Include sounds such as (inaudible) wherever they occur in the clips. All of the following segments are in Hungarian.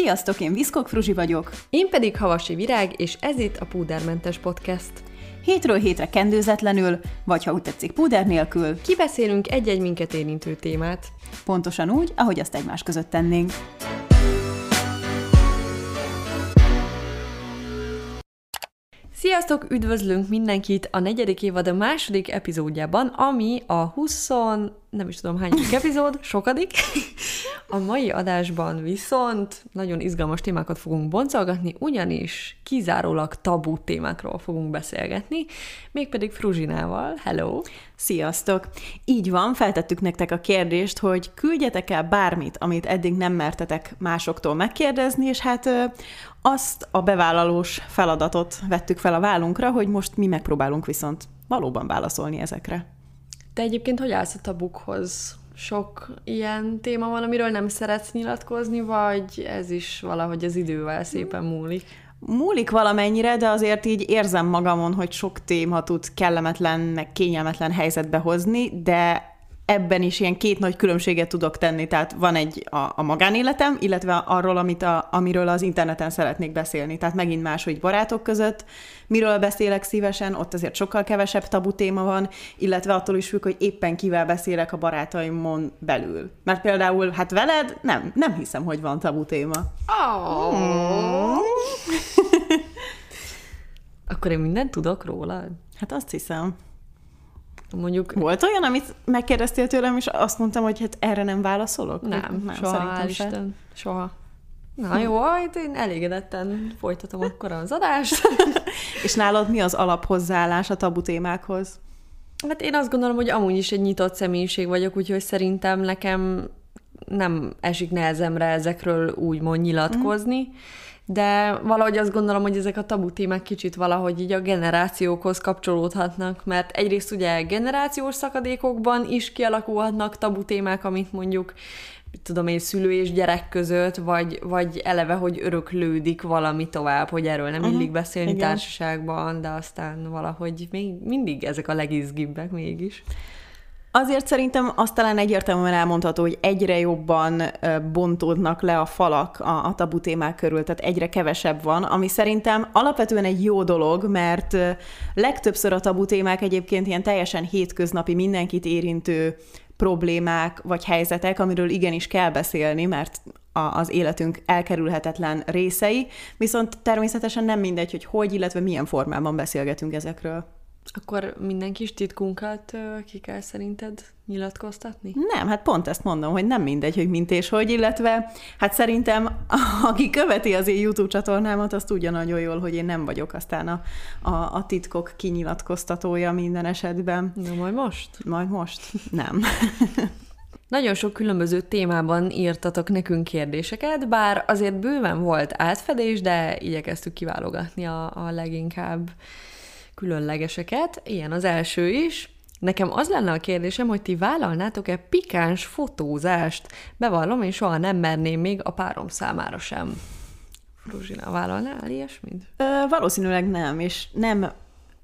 Sziasztok, én Viszkok Fruzsi vagyok. Én pedig Havasi Virág, és ez itt a Púdermentes Podcast. Hétről hétre kendőzetlenül, vagy ha úgy tetszik, púder nélkül. Kibeszélünk egy-egy minket érintő témát. Pontosan úgy, ahogy azt egymás között tennénk. Sziasztok, üdvözlünk mindenkit a negyedik évad a második epizódjában, ami a 20, nem is tudom hány epizód, sokadik. A mai adásban viszont nagyon izgalmas témákat fogunk boncolgatni, ugyanis kizárólag tabu témákról fogunk beszélgetni, mégpedig Fruzsinával. Hello! Sziasztok! Így van, feltettük nektek a kérdést, hogy küldjetek el bármit, amit eddig nem mertetek másoktól megkérdezni, és hát azt a bevállalós feladatot vettük fel a vállunkra, hogy most mi megpróbálunk viszont valóban válaszolni ezekre. Te egyébként hogy állsz a tabukhoz? Sok ilyen téma van, amiről nem szeretsz nyilatkozni, vagy ez is valahogy az idővel szépen múlik? Múlik valamennyire, de azért így érzem magamon, hogy sok téma tud kellemetlen, meg kényelmetlen helyzetbe hozni, de ebben is ilyen két nagy különbséget tudok tenni. Tehát van egy a, a magánéletem, illetve arról, amit a, amiről az interneten szeretnék beszélni. Tehát megint más, hogy barátok között miről beszélek szívesen, ott azért sokkal kevesebb tabu téma van, illetve attól is függ, hogy éppen kivel beszélek a barátaimon belül. Mert például, hát veled nem, nem hiszem, hogy van tabu téma. Oh. Hmm. Akkor én mindent tudok róla? Hát azt hiszem. Mondjuk... Volt olyan, amit megkérdeztél tőlem, és azt mondtam, hogy hát erre nem válaszolok? Nem, nem soha, Isten, soha. Na jó, hát én elégedetten folytatom akkor az adást. (laughs) és nálad mi az alaphozzáállás a tabu témákhoz? Hát én azt gondolom, hogy amúgy is egy nyitott személyiség vagyok, úgyhogy szerintem nekem nem esik nehezemre ezekről úgymond nyilatkozni. Mm de valahogy azt gondolom, hogy ezek a tabu témák kicsit valahogy így a generációkhoz kapcsolódhatnak, mert egyrészt ugye generációs szakadékokban is kialakulhatnak tabu témák, amit mondjuk tudom én, szülő és gyerek között, vagy, vagy eleve, hogy öröklődik valami tovább, hogy erről nem uh-huh. illik beszélni Igen. társaságban, de aztán valahogy még mindig ezek a legizgibbek mégis. Azért szerintem azt talán egyértelműen elmondható, hogy egyre jobban bontódnak le a falak a, a tabu témák körül, tehát egyre kevesebb van, ami szerintem alapvetően egy jó dolog, mert legtöbbször a tabu témák egyébként ilyen teljesen hétköznapi, mindenkit érintő problémák vagy helyzetek, amiről igenis kell beszélni, mert az életünk elkerülhetetlen részei, viszont természetesen nem mindegy, hogy hogy, illetve milyen formában beszélgetünk ezekről. Akkor minden kis titkunkat ki kell szerinted nyilatkoztatni? Nem, hát pont ezt mondom, hogy nem mindegy, hogy mint és hogy, illetve hát szerintem (laughs) aki követi az én YouTube csatornámat, az tudja nagyon jól, hogy én nem vagyok aztán a, a, a titkok kinyilatkoztatója minden esetben. Na majd most? Majd most? Nem. (laughs) Nagyon sok különböző témában írtatok nekünk kérdéseket, bár azért bőven volt átfedés, de igyekeztük kiválogatni a, a leginkább különlegeseket. Ilyen az első is. Nekem az lenne a kérdésem, hogy ti vállalnátok-e pikáns fotózást? Bevallom, én soha nem merném még a párom számára sem. Fruzsina, vállalnál ilyesmit? Ö, valószínűleg nem, és nem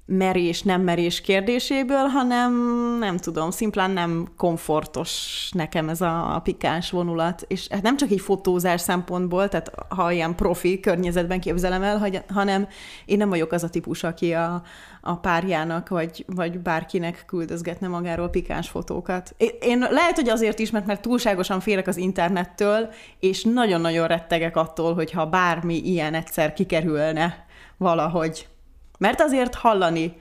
merés, nem merés kérdéséből, hanem nem tudom, szimplán nem komfortos nekem ez a, pikáns vonulat, és hát nem csak egy fotózás szempontból, tehát ha ilyen profi környezetben képzelem el, hogy, hanem én nem vagyok az a típus, aki a, a párjának, vagy, vagy bárkinek küldözgetne magáról pikáns fotókat. Én lehet, hogy azért is, mert, mert túlságosan félek az internettől, és nagyon-nagyon rettegek attól, hogyha bármi ilyen egyszer kikerülne valahogy mert azért hallani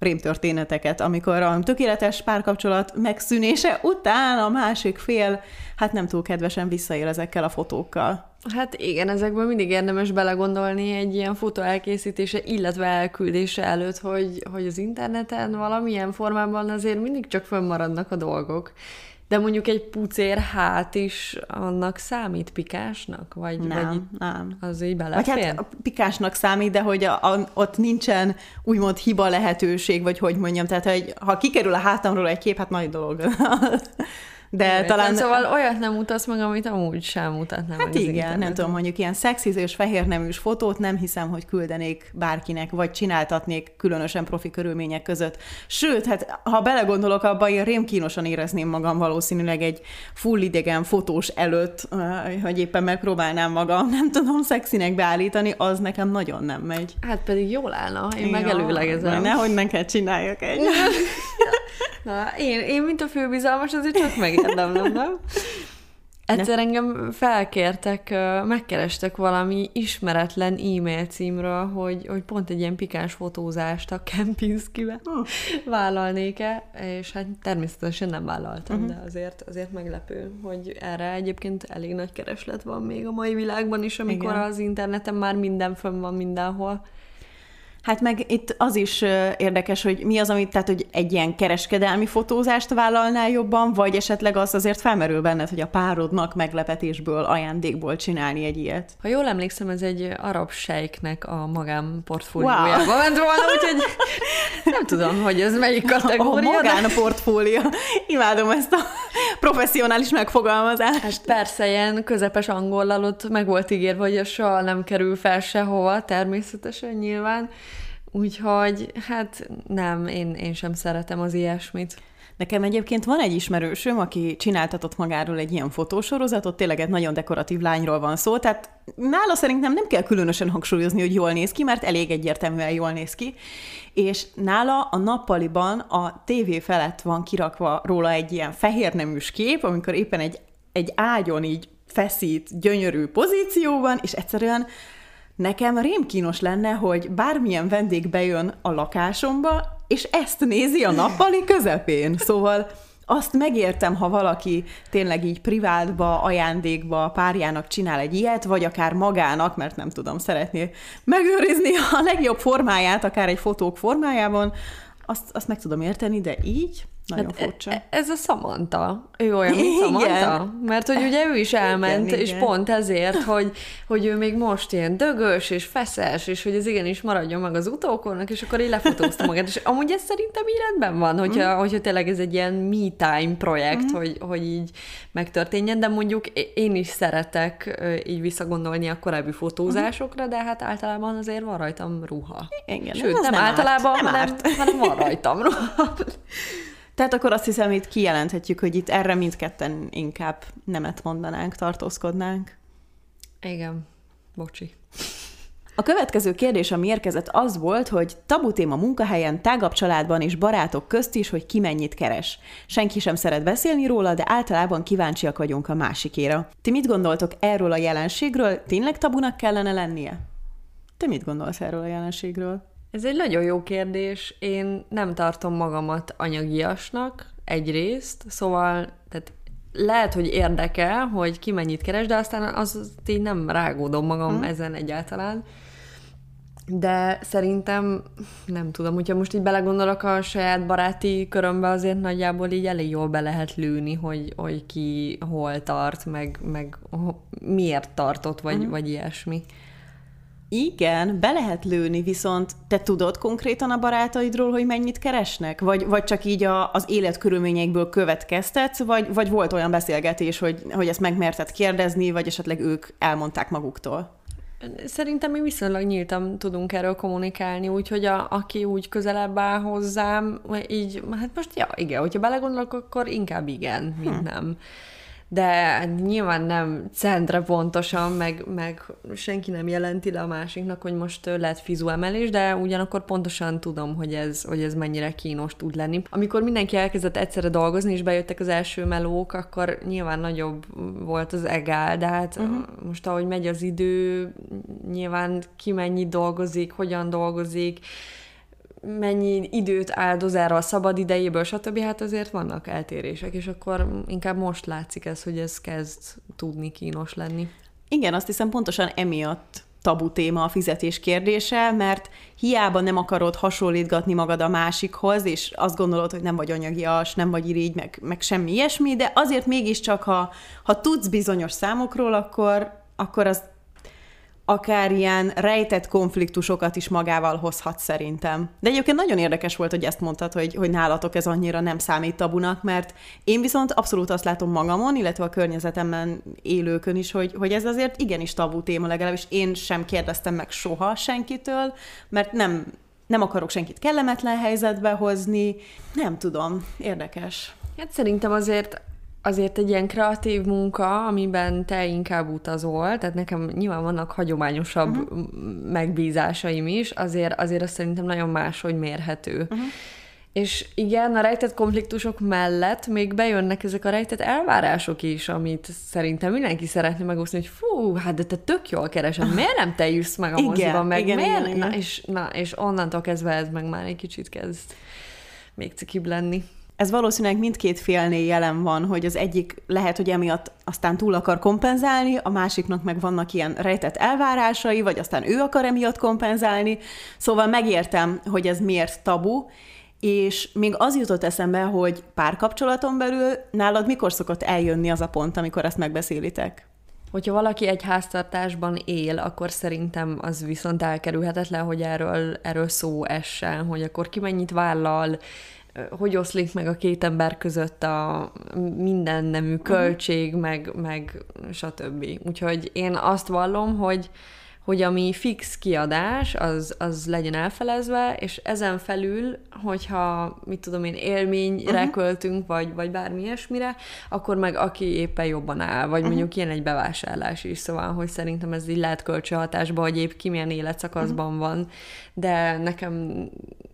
rémtörténeteket, amikor a tökéletes párkapcsolat megszűnése után a másik fél hát nem túl kedvesen visszaél ezekkel a fotókkal. Hát igen, ezekből mindig érdemes belegondolni egy ilyen fotó elkészítése, illetve elküldése előtt, hogy, hogy az interneten valamilyen formában azért mindig csak fönnmaradnak a dolgok. De mondjuk egy pucér hát is annak számít pikásnak? Vagy, nem, vagy nem. Az így belefér? Vagy hát pikásnak számít, de hogy a, a, ott nincsen úgymond hiba lehetőség, vagy hogy mondjam, tehát hogy ha kikerül a hátamról egy kép, hát nagy dolog. (laughs) De Értem, talán... Szóval olyat nem mutatsz meg, amit amúgy sem mutatnám Hát meg igen, nem tudom, mondjuk ilyen szexizős, fehérneműs fotót nem hiszem, hogy küldenék bárkinek, vagy csináltatnék különösen profi körülmények között. Sőt, hát ha belegondolok abba, én rémkínosan érezném magam valószínűleg egy full idegen fotós előtt, eh, hogy éppen megpróbálnám magam, nem tudom, szexinek beállítani, az nekem nagyon nem megy. Hát pedig jól állna, én Ja, megelőlegezem. Nehogy neked csináljak egy. (laughs) Na, én, én, mint a főbizalmas, azért csak megérdemlem, nem? (laughs) Egyszer engem felkértek, megkerestek valami ismeretlen e-mail címről, hogy, hogy pont egy ilyen pikáns fotózást a Kempinskibe Hm. vállalnék-e, és hát természetesen nem vállaltam, uh-huh. de azért, azért meglepő, hogy erre egyébként elég nagy kereslet van még a mai világban is, amikor Igen. az interneten már minden fönn van mindenhol. Hát meg itt az is érdekes, hogy mi az, amit, tehát, hogy egy ilyen kereskedelmi fotózást vállalnál jobban, vagy esetleg az azért felmerül benned, hogy a párodnak meglepetésből, ajándékból csinálni egy ilyet. Ha jól emlékszem, ez egy arab sejknek a magánportfóliójába wow. ment volna, úgyhogy (laughs) nem tudom, hogy ez melyik A kategória. de- magánportfólia. Imádom ezt a professzionális megfogalmazást. Hát persze, ilyen közepes angollal ott meg volt ígérve, hogy a soha nem kerül fel sehova, természetesen nyilván. Úgyhogy hát nem, én, én sem szeretem az ilyesmit. Nekem egyébként van egy ismerősöm, aki csináltatott magáról egy ilyen fotósorozatot, tényleg egy nagyon dekoratív lányról van szó, tehát nála szerintem nem kell különösen hangsúlyozni, hogy jól néz ki, mert elég egyértelműen jól néz ki, és nála a nappaliban a tévé felett van kirakva róla egy ilyen fehérneműs kép, amikor éppen egy, egy ágyon így feszít, gyönyörű pozícióban, és egyszerűen Nekem rémkínos lenne, hogy bármilyen vendég bejön a lakásomba, és ezt nézi a nappali közepén. Szóval azt megértem, ha valaki tényleg így privátba, ajándékba párjának csinál egy ilyet, vagy akár magának, mert nem tudom, szeretné megőrizni a legjobb formáját, akár egy fotók formájában, azt, azt meg tudom érteni, de így nagyon Hát furcsa. e- Ez a Samantha. Ő olyan, mint Igen. Samantha. Mert hogy ugye ő is elment, Igen, és igen. pont ezért, hogy, hogy ő még most ilyen dögös és feszes, és hogy ez igenis maradjon meg az utókornak, és akkor így lefotózta magát. És amúgy ez szerintem így rendben van, hogyha, Mhm. hogyha tényleg ez egy ilyen me time projekt, hogy, hogy így megtörténjen, de mondjuk én is szeretek így visszagondolni a korábbi fotózásokra, de hát általában azért van rajtam ruha. Igen, Sőt, nem, nem árt, általában, nem hanem, árt. hanem van rajtam ruha. (laughs) Tehát akkor azt hiszem, itt kijelenthetjük, hogy itt erre mindketten inkább nemet mondanánk, tartózkodnánk. Igen, bocsi. A következő kérdés, ami érkezett, az volt, hogy tabu téma munkahelyen, tágabb családban és barátok közt is, hogy ki mennyit keres. Senki sem szeret beszélni róla, de általában kíváncsiak vagyunk a másikéra. Ti mit gondoltok erről a jelenségről? Tényleg tabunak kellene lennie? Te mit gondolsz erről a jelenségről? Ez egy nagyon jó kérdés. Én nem tartom magamat anyagiasnak egyrészt, szóval tehát lehet, hogy érdekel, hogy ki mennyit keres, de aztán az így nem rágódom magam hmm. ezen egyáltalán. De szerintem, nem tudom, hogyha most így belegondolok a saját baráti körömbe, azért nagyjából így elég jól be lehet lőni, hogy, hogy ki hol tart, meg, meg miért tartott, vagy, vagy ilyesmi. Igen, be lehet lőni, viszont te tudod konkrétan a barátaidról, hogy mennyit keresnek? Vagy, vagy csak így a, az életkörülményeikből következtetsz, vagy, vagy volt olyan beszélgetés, hogy, hogy ezt megmerted kérdezni, vagy esetleg ők elmondták maguktól? Szerintem mi viszonylag nyíltan tudunk erről kommunikálni, úgyhogy a, aki úgy közelebb áll hozzám, így, hát most ja, igen, hogyha belegondolok, akkor inkább igen, mint hm. nem. De nyilván nem centre pontosan, meg, meg senki nem jelenti le a másiknak, hogy most lett fizu emelés, de ugyanakkor pontosan tudom, hogy ez, hogy ez mennyire kínos tud lenni. Amikor mindenki elkezdett egyszerre dolgozni, és bejöttek az első melók, akkor nyilván nagyobb volt az egál, de hát uh-huh. most ahogy megy az idő, nyilván ki mennyit dolgozik, hogyan dolgozik, mennyi időt áldoz erre a szabad idejéből, stb. Hát azért vannak eltérések, és akkor inkább most látszik ez, hogy ez kezd tudni kínos lenni. Igen, azt hiszem pontosan emiatt tabu téma a fizetés kérdése, mert hiába nem akarod hasonlítgatni magad a másikhoz, és azt gondolod, hogy nem vagy anyagias, nem vagy irigy, meg, meg semmi ilyesmi, de azért mégiscsak, ha, ha tudsz bizonyos számokról, akkor, akkor az akár ilyen rejtett konfliktusokat is magával hozhat szerintem. De egyébként nagyon érdekes volt, hogy ezt mondtad, hogy, hogy nálatok ez annyira nem számít tabunak, mert én viszont abszolút azt látom magamon, illetve a környezetemben élőkön is, hogy, hogy ez azért igenis tabu téma, legalábbis én sem kérdeztem meg soha senkitől, mert nem, nem akarok senkit kellemetlen helyzetbe hozni. Nem tudom, érdekes. Hát szerintem azért azért egy ilyen kreatív munka, amiben te inkább utazol, tehát nekem nyilván vannak hagyományosabb uh-huh. megbízásaim is, azért, azért azt szerintem nagyon máshogy mérhető. Uh-huh. És igen, a rejtett konfliktusok mellett még bejönnek ezek a rejtett elvárások is, amit szerintem mindenki szeretne megosztani, hogy fú, hát de te tök jól keresed, miért nem te jössz meg a igen, moziban, meg igen, miért? Igen, igen. Na, és, na, és onnantól kezdve ez meg már egy kicsit kezd még cikibb lenni ez valószínűleg mindkét félnél jelen van, hogy az egyik lehet, hogy emiatt aztán túl akar kompenzálni, a másiknak meg vannak ilyen rejtett elvárásai, vagy aztán ő akar emiatt kompenzálni. Szóval megértem, hogy ez miért tabu, és még az jutott eszembe, hogy párkapcsolaton belül nálad mikor szokott eljönni az a pont, amikor ezt megbeszélitek? Hogyha valaki egy háztartásban él, akkor szerintem az viszont elkerülhetetlen, hogy erről, erről szó essen, hogy akkor ki mennyit vállal, hogy oszlik meg a két ember között a minden nemű mhm. költség, uh-huh. meg, meg stb. Úgyhogy én azt vallom, hogy hogy ami fix kiadás, az, az legyen elfelezve, és ezen felül, hogyha, mit tudom én, élményre uh-huh. költünk, vagy, vagy bármi ilyesmire, akkor meg aki éppen jobban áll, vagy uh-huh. mondjuk ilyen egy bevásárlás is, szóval, hogy szerintem ez így lehet kölcsönhatásba, hogy épp ki milyen életszakaszban uh-huh. van, de nekem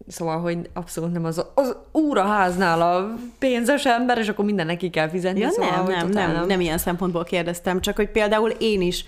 Szóval, hogy abszolút nem az, az úraháznál a pénzes ember, és akkor minden neki kell fizetni. Ja, szóval, nem, nem, nem, nem, nem ilyen szempontból kérdeztem, csak hogy például én is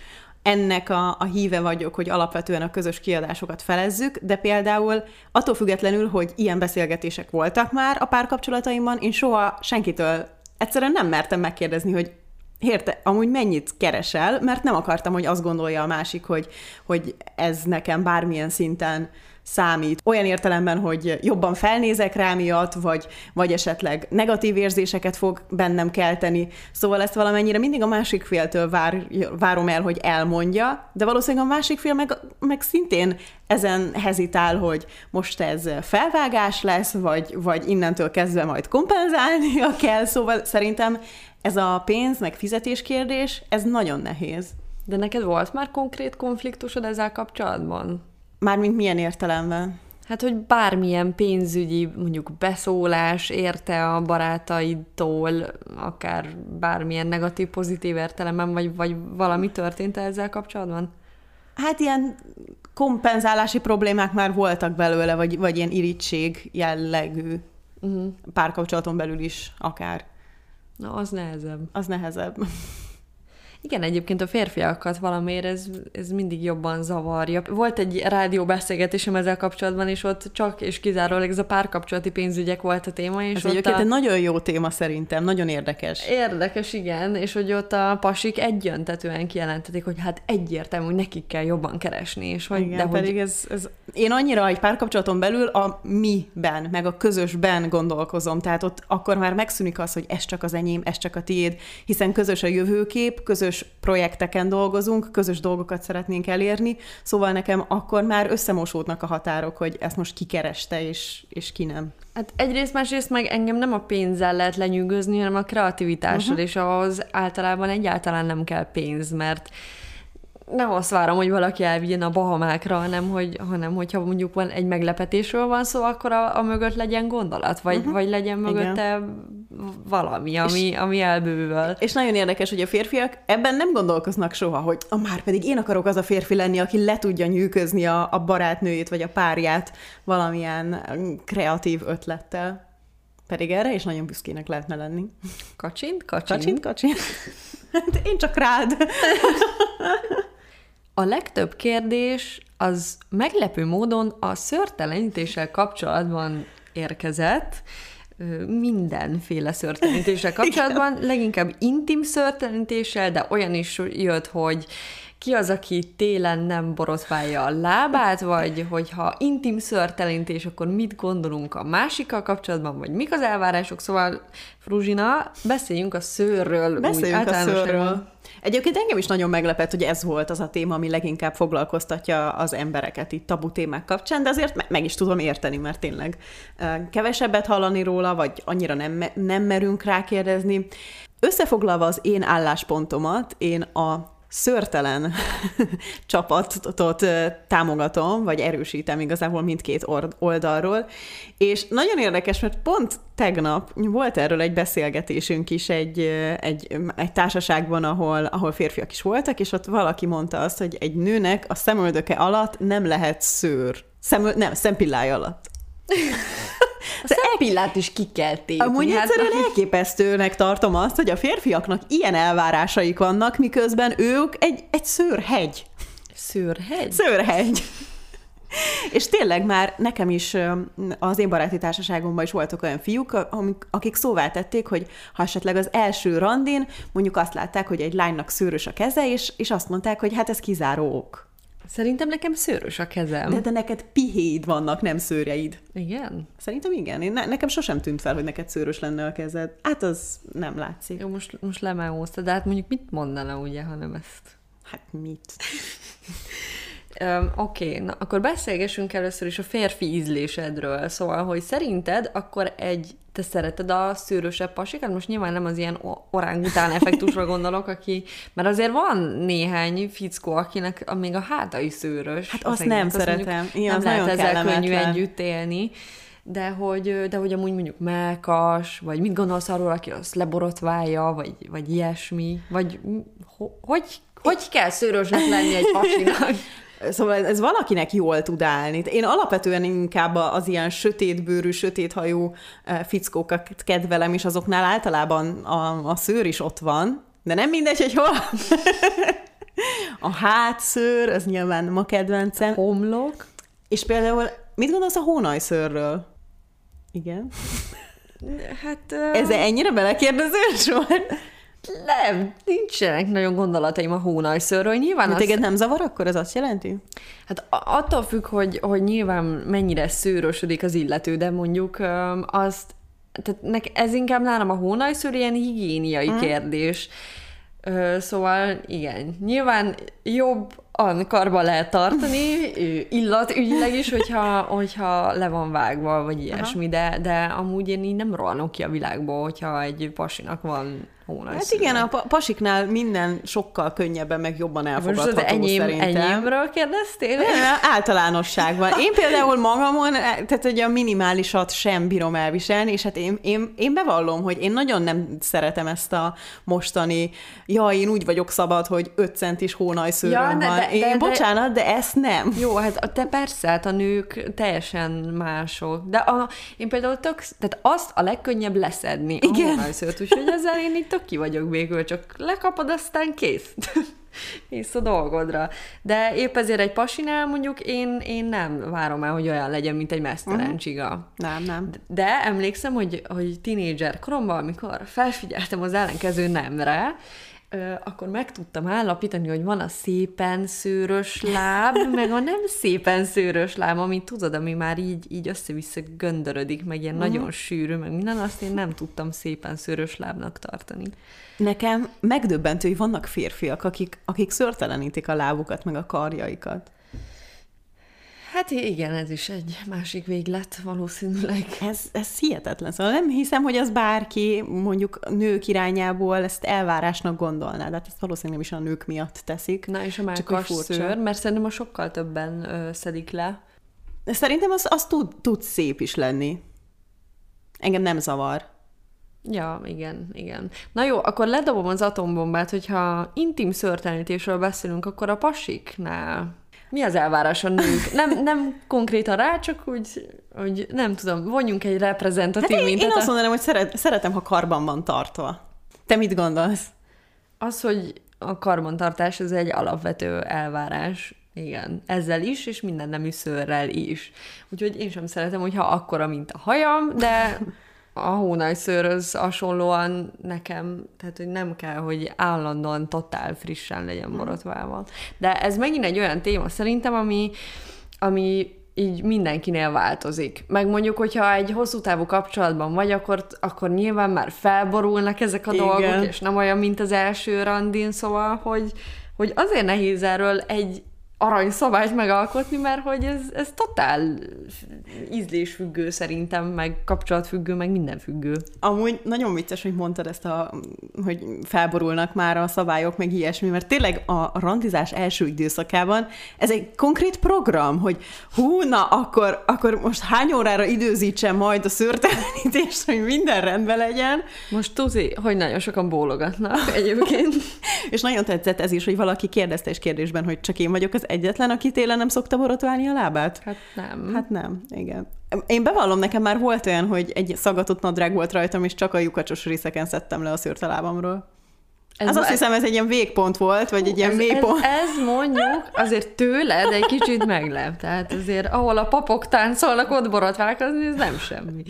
ennek a, a híve vagyok, hogy alapvetően a közös kiadásokat felezzük, de például attól függetlenül, hogy ilyen beszélgetések voltak már a párkapcsolataimban, én soha senkitől egyszerűen nem mertem megkérdezni, hogy Érte, amúgy mennyit keresel, mert nem akartam, hogy azt gondolja a másik, hogy, hogy ez nekem bármilyen szinten számít. Olyan értelemben, hogy jobban felnézek rá miatt, vagy, vagy esetleg negatív érzéseket fog bennem kelteni. Szóval ezt valamennyire mindig a másik féltől vár, várom el, hogy elmondja, de valószínűleg a másik fél meg, meg szintén ezen hezitál, hogy most ez felvágás lesz, vagy, vagy innentől kezdve majd kompenzálnia (laughs) kell, szóval szerintem ez a pénz meg fizetés kérdés, ez nagyon nehéz. De neked volt már konkrét konfliktusod ezzel kapcsolatban? Mármint milyen értelemben? Hát, hogy bármilyen pénzügyi, mondjuk beszólás érte a barátaidtól, akár bármilyen negatív, pozitív értelemben, vagy, vagy valami történt -e ezzel kapcsolatban? Hát ilyen kompenzálási problémák már voltak belőle, vagy, vagy ilyen irítség jellegű uh-huh. párkapcsolaton belül is akár. Na, az nehezebb. Az nehezebb. Igen, egyébként a férfiakat valamiért ez, ez mindig jobban zavarja. Volt egy rádióbeszélgetésem ezzel kapcsolatban, és ott csak és kizárólag ez a párkapcsolati pénzügyek volt a téma. És ez egyébként a... egy nagyon jó téma szerintem, nagyon érdekes. Érdekes, igen, és hogy ott a pasik egyöntetően kijelentetik, hogy hát egyértelmű, hogy nekik kell jobban keresni. És hogy, igen, de pedig hogy... ez, ez, én annyira egy párkapcsolaton belül a mi-ben, meg a közösben gondolkozom, tehát ott akkor már megszűnik az, hogy ez csak az enyém, ez csak a tiéd, hiszen közös a jövőkép, közös közös projekteken dolgozunk, közös dolgokat szeretnénk elérni, szóval nekem akkor már összemosódnak a határok, hogy ezt most kikereste, és, és ki nem. Hát egyrészt, másrészt meg engem nem a pénzzel lehet lenyűgözni, hanem a kreativitással, uh-huh. és ahhoz általában egyáltalán nem kell pénz, mert nem azt várom, hogy valaki elvigyen a Bahamákra, hanem, hogy, hanem hogyha mondjuk van egy meglepetésről van szó, akkor a, a mögött legyen gondolat, vagy, uh-huh. vagy legyen mögötte Igen. valami, ami, és, ami elbővöl. És nagyon érdekes, hogy a férfiak ebben nem gondolkoznak soha, hogy a már pedig én akarok az a férfi lenni, aki le tudja nyűközni a, a barátnőjét, vagy a párját valamilyen kreatív ötlettel. Pedig erre is nagyon büszkének lehetne lenni. Kacsint, kacsint. Kacsint, kacsint. (laughs) Hát én csak rád. (laughs) A legtöbb kérdés az meglepő módon a szörtelenítéssel kapcsolatban érkezett, mindenféle szörtelenítéssel (laughs) kapcsolatban, leginkább intim szörtelenítéssel, de olyan is jött, hogy ki az, aki télen nem borotválja a lábát, vagy hogyha intim szörtelenítés, akkor mit gondolunk a másikkal kapcsolatban, vagy mik az elvárások. Szóval, Fruzsina, beszéljünk a szőrről. Beszéljünk úgy, a szőrről. Egyébként engem is nagyon meglepett, hogy ez volt az a téma, ami leginkább foglalkoztatja az embereket itt tabu témák kapcsán, de azért meg is tudom érteni, mert tényleg kevesebbet hallani róla, vagy annyira nem, nem merünk rákérdezni. Összefoglalva az én álláspontomat, én a szörtelen (laughs) csapatot támogatom, vagy erősítem igazából mindkét oldalról, és nagyon érdekes, mert pont tegnap volt erről egy beszélgetésünk is egy, egy, egy társaságban, ahol, ahol férfiak is voltak, és ott valaki mondta azt, hogy egy nőnek a szemöldöke alatt nem lehet szőr. Szemöl, nem, szempillája alatt. (laughs) A szempillát is ki kell tépni. Amúgy hát... egyszerűen elképesztőnek tartom azt, hogy a férfiaknak ilyen elvárásaik vannak, miközben ők egy, egy szőrhegy. Szőrhegy? Szőrhegy. És tényleg már nekem is az én baráti társaságomban is voltak olyan fiúk, akik szóvá tették, hogy ha esetleg az első randin mondjuk azt látták, hogy egy lánynak szőrös a keze, és, és azt mondták, hogy hát ez kizáró ok. Szerintem nekem szőrös a kezem. De, de neked pihéid vannak, nem szőrjeid. Igen? Szerintem igen. Én, ne, nekem sosem tűnt fel, hogy neked szőrös lenne a kezed. Hát az nem látszik. Jó, most, most lemáóztad, de hát mondjuk mit mondana, ugye, hanem ezt? Hát mit? (laughs) Um, Oké, okay, na akkor beszélgessünk először is a férfi ízlésedről. Szóval, hogy szerinted akkor egy, te szereted a szőrösebb pasikat? Most nyilván nem az ilyen orángután effektusra (laughs) gondolok, aki, mert azért van néhány fickó, akinek még a háta is szőrös. Hát azt nem azt szeretem. Mondjuk, Igen, nem lehet ezzel könnyű együtt élni de hogy, de hogy amúgy mondjuk melkas, vagy mit gondolsz arról, aki azt leborotválja, vagy, vagy ilyesmi, vagy hogy, hogy kell szőrösnek lenni egy pasinak? (laughs) Szóval ez valakinek jól tud állni. Én alapvetően inkább az ilyen sötétbőrű, sötéthajú eh, fickókat kedvelem, és azoknál általában a, a szőr is ott van, de nem mindegy, hogy hol. (laughs) a hátszőr, ez nyilván ma kedvencem. Homlok. És például, mit gondolsz a hónajszőrről? Igen. (laughs) Hát... Uh... Ez ennyire belekérdezős volt? Nem, nincsenek nagyon gondolataim a hónajszőrről. Nyilván az... Téged nem zavar, akkor ez azt jelenti? Hát attól függ, hogy, hogy nyilván mennyire szőrösödik az illető, de mondjuk azt, tehát nek, ez inkább nálam a hónajszőr ilyen higiéniai hmm. kérdés. Szóval igen, nyilván jobb karba lehet tartani, illatügyileg is, hogyha, hogyha le van vágva, vagy ilyesmi, de, de amúgy én így nem rohanok ki a világból, hogyha egy pasinak van hónaj Hát igen, a pasiknál minden sokkal könnyebben, meg jobban elfogadható Most enyém, szerintem. enyémről kérdeztél? Nem, általánosságban. Én például magamon, tehát hogy a minimálisat sem bírom elviselni, és hát én, én, én bevallom, hogy én nagyon nem szeretem ezt a mostani, ja, én úgy vagyok szabad, hogy 5 centis hónajszőröm ja, van. De, én, de, bocsánat, de ezt nem. Jó, hát te persze, hát a nők teljesen mások. De a, én például tök, tehát azt a legkönnyebb leszedni Igen. a hónajszőrt, úgyhogy ezzel én itt (laughs) tök ki vagyok végül, csak lekapod, aztán kész. (laughs) Kész a dolgodra. De épp ezért egy pasinál mondjuk én, én nem várom el, hogy olyan legyen, mint egy mesztelen uh-huh. csiga. Nem, nem. De emlékszem, hogy, hogy tínédzser koromban, amikor felfigyeltem az ellenkező nemre, akkor meg tudtam állapítani, hogy van a szépen szőrös láb, meg a nem szépen szőrös láb, amit tudod, ami már így, így össze-vissza göndörödik, meg ilyen uh-huh. nagyon sűrű, meg minden, azt én nem tudtam szépen szőrös lábnak tartani. Nekem megdöbbentő, hogy vannak férfiak, akik, akik szörtelenítik a lábukat, meg a karjaikat. Hát igen, ez is egy másik véglet valószínűleg. Ez, ez hihetetlen. Szóval nem hiszem, hogy az bárki mondjuk nők irányából ezt elvárásnak gondolná, de hát ezt valószínűleg is a nők miatt teszik. Na és a mákas szőr, mert szerintem a sokkal többen ö, szedik le. Szerintem az, az tud, tud szép is lenni. Engem nem zavar. Ja, igen, igen. Na jó, akkor ledobom az atombombát, hogyha intim szörtelenítésről beszélünk, akkor a pasiknál mi az elvárás a nők? Nem, nem konkrétan rá, csak úgy, hogy nem tudom, vonjunk egy reprezentatív hát én, mintát. Én azt mondanám, hogy szeret, szeretem, ha karban van tartva. Te mit gondolsz? Az, hogy a karbantartás ez egy alapvető elvárás. Igen, ezzel is, és minden nemű szőrrel is. Úgyhogy én sem szeretem, hogyha akkora, mint a hajam, de (laughs) a hónajszőrhöz hasonlóan nekem, tehát hogy nem kell, hogy állandóan totál frissen legyen borotvával. De ez megint egy olyan téma szerintem, ami, ami így mindenkinél változik. Meg mondjuk, hogyha egy hosszú távú kapcsolatban vagy, akkor, akkor nyilván már felborulnak ezek a Igen. dolgok, és nem olyan, mint az első randin, szóval, hogy, hogy azért nehéz erről egy aranyszabályt megalkotni, mert hogy ez, ez totál ízlésfüggő szerintem, meg kapcsolatfüggő, meg minden függő. Amúgy nagyon vicces, hogy mondtad ezt, a, hogy felborulnak már a szabályok, meg ilyesmi, mert tényleg a randizás első időszakában ez egy konkrét program, hogy hú, na, akkor, akkor most hány órára időzítsem majd a szőrtelenítést, hogy minden rendben legyen. Most tuzi, hogy nagyon sokan bólogatnak egyébként. (laughs) és nagyon tetszett ez is, hogy valaki kérdezte és kérdésben, hogy csak én vagyok az egyetlen, aki télen nem szokta borotválni a lábát? Hát nem. Hát nem, igen. Én bevallom, nekem már volt olyan, hogy egy szagatott nadrág volt rajtam, és csak a lyukacsos részeken szedtem le a szőrt a lábamról. Ez, az azt hiszem, ez egy ilyen végpont volt, vagy egy ilyen mélypont. Ez, ez mondjuk azért tőled egy kicsit meglep. Tehát azért, ahol a papok táncolnak, ott borotválkozni, ez nem semmi.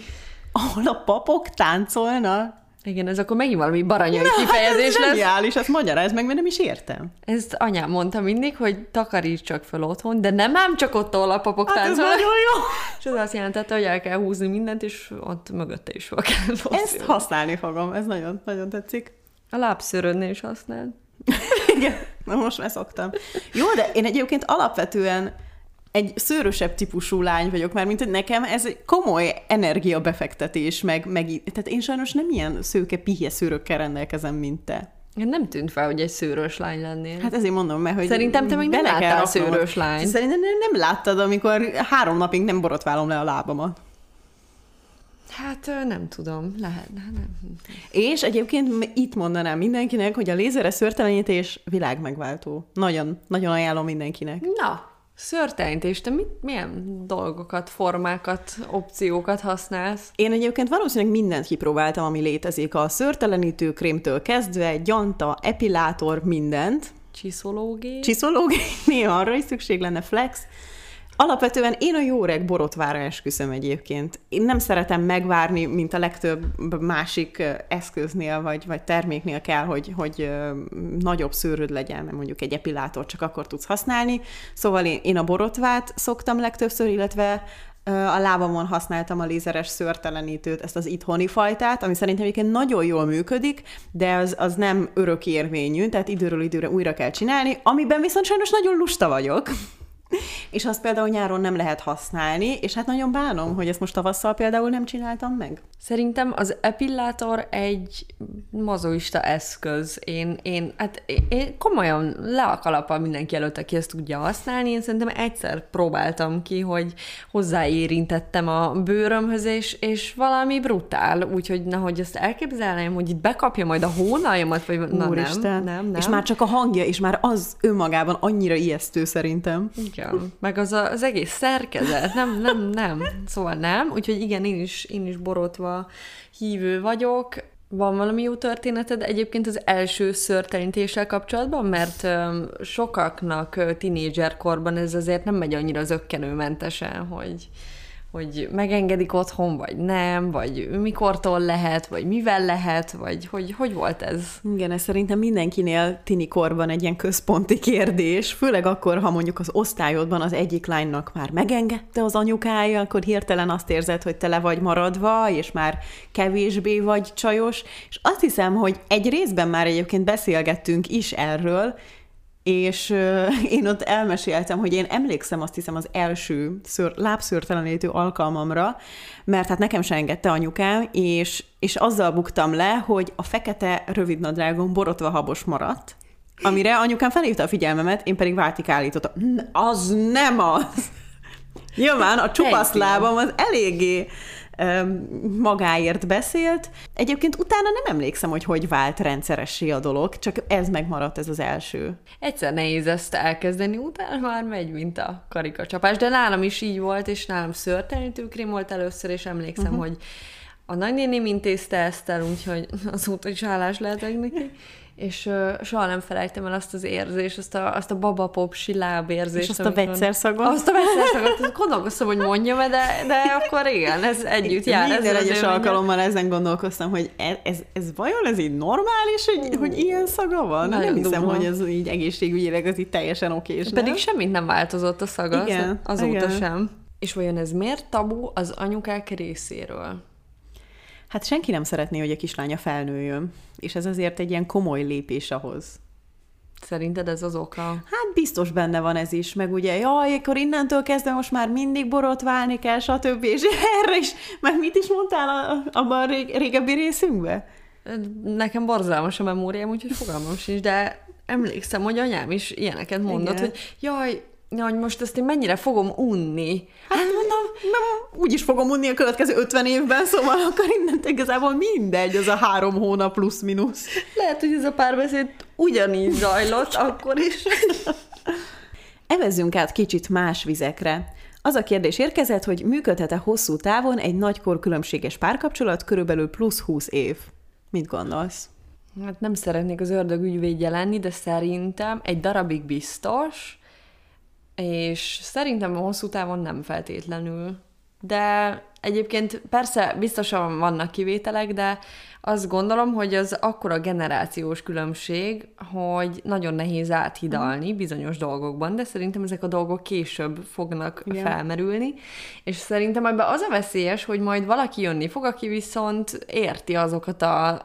Ahol a papok táncolnak? Igen, ez akkor megint valami baranyai Na, kifejezés ez lesz. Zseniális, ezt magyaráz meg, mert nem is értem. Ezt anyám mondta mindig, hogy takaríts csak fel otthon, de nem ám csak ott, ahol a papok hát táncol. nagyon jó. És az azt jelentette, hogy el kell húzni mindent, és ott mögötte is fel kell Ezt használni fogom, ez nagyon, nagyon tetszik. A lábszörödnél is használd. (laughs) Igen, na most már szoktam. Jó, de én egyébként alapvetően egy szőrösebb típusú lány vagyok, már mint hogy nekem ez egy komoly energiabefektetés, meg, meg tehát én sajnos nem ilyen szőke pihje szőrökkel rendelkezem, mint te. Nem tűnt fel, hogy egy szőrös lány lennél. Hát ezért mondom, mert hogy Szerintem te még nem láttál a szőrös lány. Szerintem nem, nem láttad, amikor három napig nem borotválom le a lábamat. Hát nem tudom, lehet. Nem, nem. És egyébként itt mondanám mindenkinek, hogy a lézeres szőrtelenítés világmegváltó. Nagyon, nagyon ajánlom mindenkinek. Na, Szörteint, te mit, milyen dolgokat, formákat, opciókat használsz? Én egyébként valószínűleg mindent kipróbáltam, ami létezik. A szőrtelenítő krémtől kezdve, gyanta, epilátor, mindent. Csiszológé? Csiszológé, (laughs) néha arra is szükség lenne, flex. Alapvetően én a jó reg borotvára esküszöm egyébként. Én nem szeretem megvárni, mint a legtöbb másik eszköznél vagy, vagy terméknél kell, hogy, hogy nagyobb szőröd legyen, mert mondjuk egy epilátor csak akkor tudsz használni. Szóval én, én a borotvát szoktam legtöbbször, illetve a lábamon használtam a lézeres szőrtelenítőt, ezt az itthoni fajtát, ami szerintem egyébként nagyon jól működik, de az, az nem örökérvényű, tehát időről időre újra kell csinálni, amiben viszont sajnos nagyon lusta vagyok és azt például nyáron nem lehet használni, és hát nagyon bánom, hogy ezt most tavasszal például nem csináltam meg. Szerintem az epillátor egy mazoista eszköz. Én, én, hát én komolyan le a kalappal mindenki előtt, aki ezt tudja használni. Én szerintem egyszer próbáltam ki, hogy hozzáérintettem a bőrömhöz, és, és valami brutál. Úgyhogy nehogy ezt elképzelném, hogy itt bekapja majd a hónaljamat, vagy na, nem, nem, nem. És már csak a hangja, és már az önmagában annyira ijesztő szerintem. Igen, meg az a, az egész szerkezet, nem, nem, nem. Szóval nem, úgyhogy igen, én is, én is borotva hívő vagyok. Van valami jó történeted egyébként az első szörtelenítéssel kapcsolatban? Mert um, sokaknak tinédzserkorban ez azért nem megy annyira zöggenőmentesen, hogy hogy megengedik otthon, vagy nem, vagy mikortól lehet, vagy mivel lehet, vagy hogy, hogy volt ez? Igen, ez szerintem mindenkinél tini korban egy ilyen központi kérdés, főleg akkor, ha mondjuk az osztályodban az egyik lánynak már megengedte az anyukája, akkor hirtelen azt érzed, hogy tele vagy maradva, és már kevésbé vagy csajos, és azt hiszem, hogy egy részben már egyébként beszélgettünk is erről, és (laughs) én ott elmeséltem, hogy én emlékszem azt hiszem az első ször, lábszőrtelenítő alkalmamra, mert hát nekem se engedte anyukám, és, és azzal buktam le, hogy a fekete rövidnadrágom borotva habos maradt, amire anyukám felhívta a figyelmemet, én pedig váltik állítottam. Az nem az! (laughs) Nyilván a csupasz lábam az eléggé magáért beszélt. Egyébként utána nem emlékszem, hogy hogy vált rendszeressé a dolog, csak ez megmaradt, ez az első. Egyszer nehéz ezt elkezdeni, utána már megy, mint a karikacsapás, de nálam is így volt, és nálam szörtelenítőkrém volt először, és emlékszem, uh-huh. hogy a nagynéném intézte ezt el, úgyhogy azóta is állás lehetek neki és uh, soha nem felejtem el azt az érzést, azt a, azt a babapop siláb érzést. És azt a vegyszerszagot. Azt a vegyszerszagot, gondolkoztam, hogy mondjam de, de akkor igen, ez együtt jár. Minden egyes alkalommal ezen gondolkoztam, hogy ez, ez, ez vajon ez így normális, hogy, hogy ilyen szaga van? Nagyon nem hiszem, durva. hogy ez így egészségügyileg az így teljesen okés. Pedig nem? semmit nem változott a szaga, igen, azóta igen. sem. És vajon ez miért tabu az anyukák részéről? Hát senki nem szeretné, hogy a kislánya felnőjön, és ez azért egy ilyen komoly lépés ahhoz. Szerinted ez az oka? Hát biztos benne van ez is, meg ugye, jaj, akkor innentől kezdve most már mindig borotválni kell, stb. És erre is, meg mit is mondtál abban a rég, régebbi részünkben? Nekem borzalmas a memóriám, úgyhogy fogalmam sincs, de emlékszem, hogy anyám is ilyeneket mondott, Igen. hogy jaj, Ja, hogy most ezt én mennyire fogom unni. Hát mondom, nem, úgy is fogom unni a következő 50 évben, szóval akkor innen igazából mindegy, az a három hónap plusz-minusz. Lehet, hogy ez a párbeszéd ugyanígy zajlott akkor is. Evezzünk át kicsit más vizekre. Az a kérdés érkezett, hogy működhet-e hosszú távon egy nagykor különbséges párkapcsolat, körülbelül plusz 20 év. Mit gondolsz? Hát nem szeretnék az ördög ügyvédje lenni, de szerintem egy darabig biztos, és szerintem a hosszú távon nem feltétlenül. De egyébként persze biztosan vannak kivételek, de azt gondolom, hogy az akkora generációs különbség, hogy nagyon nehéz áthidalni bizonyos dolgokban, de szerintem ezek a dolgok később fognak Igen. felmerülni, és szerintem ebben az a veszélyes, hogy majd valaki jönni fog, aki viszont érti azokat a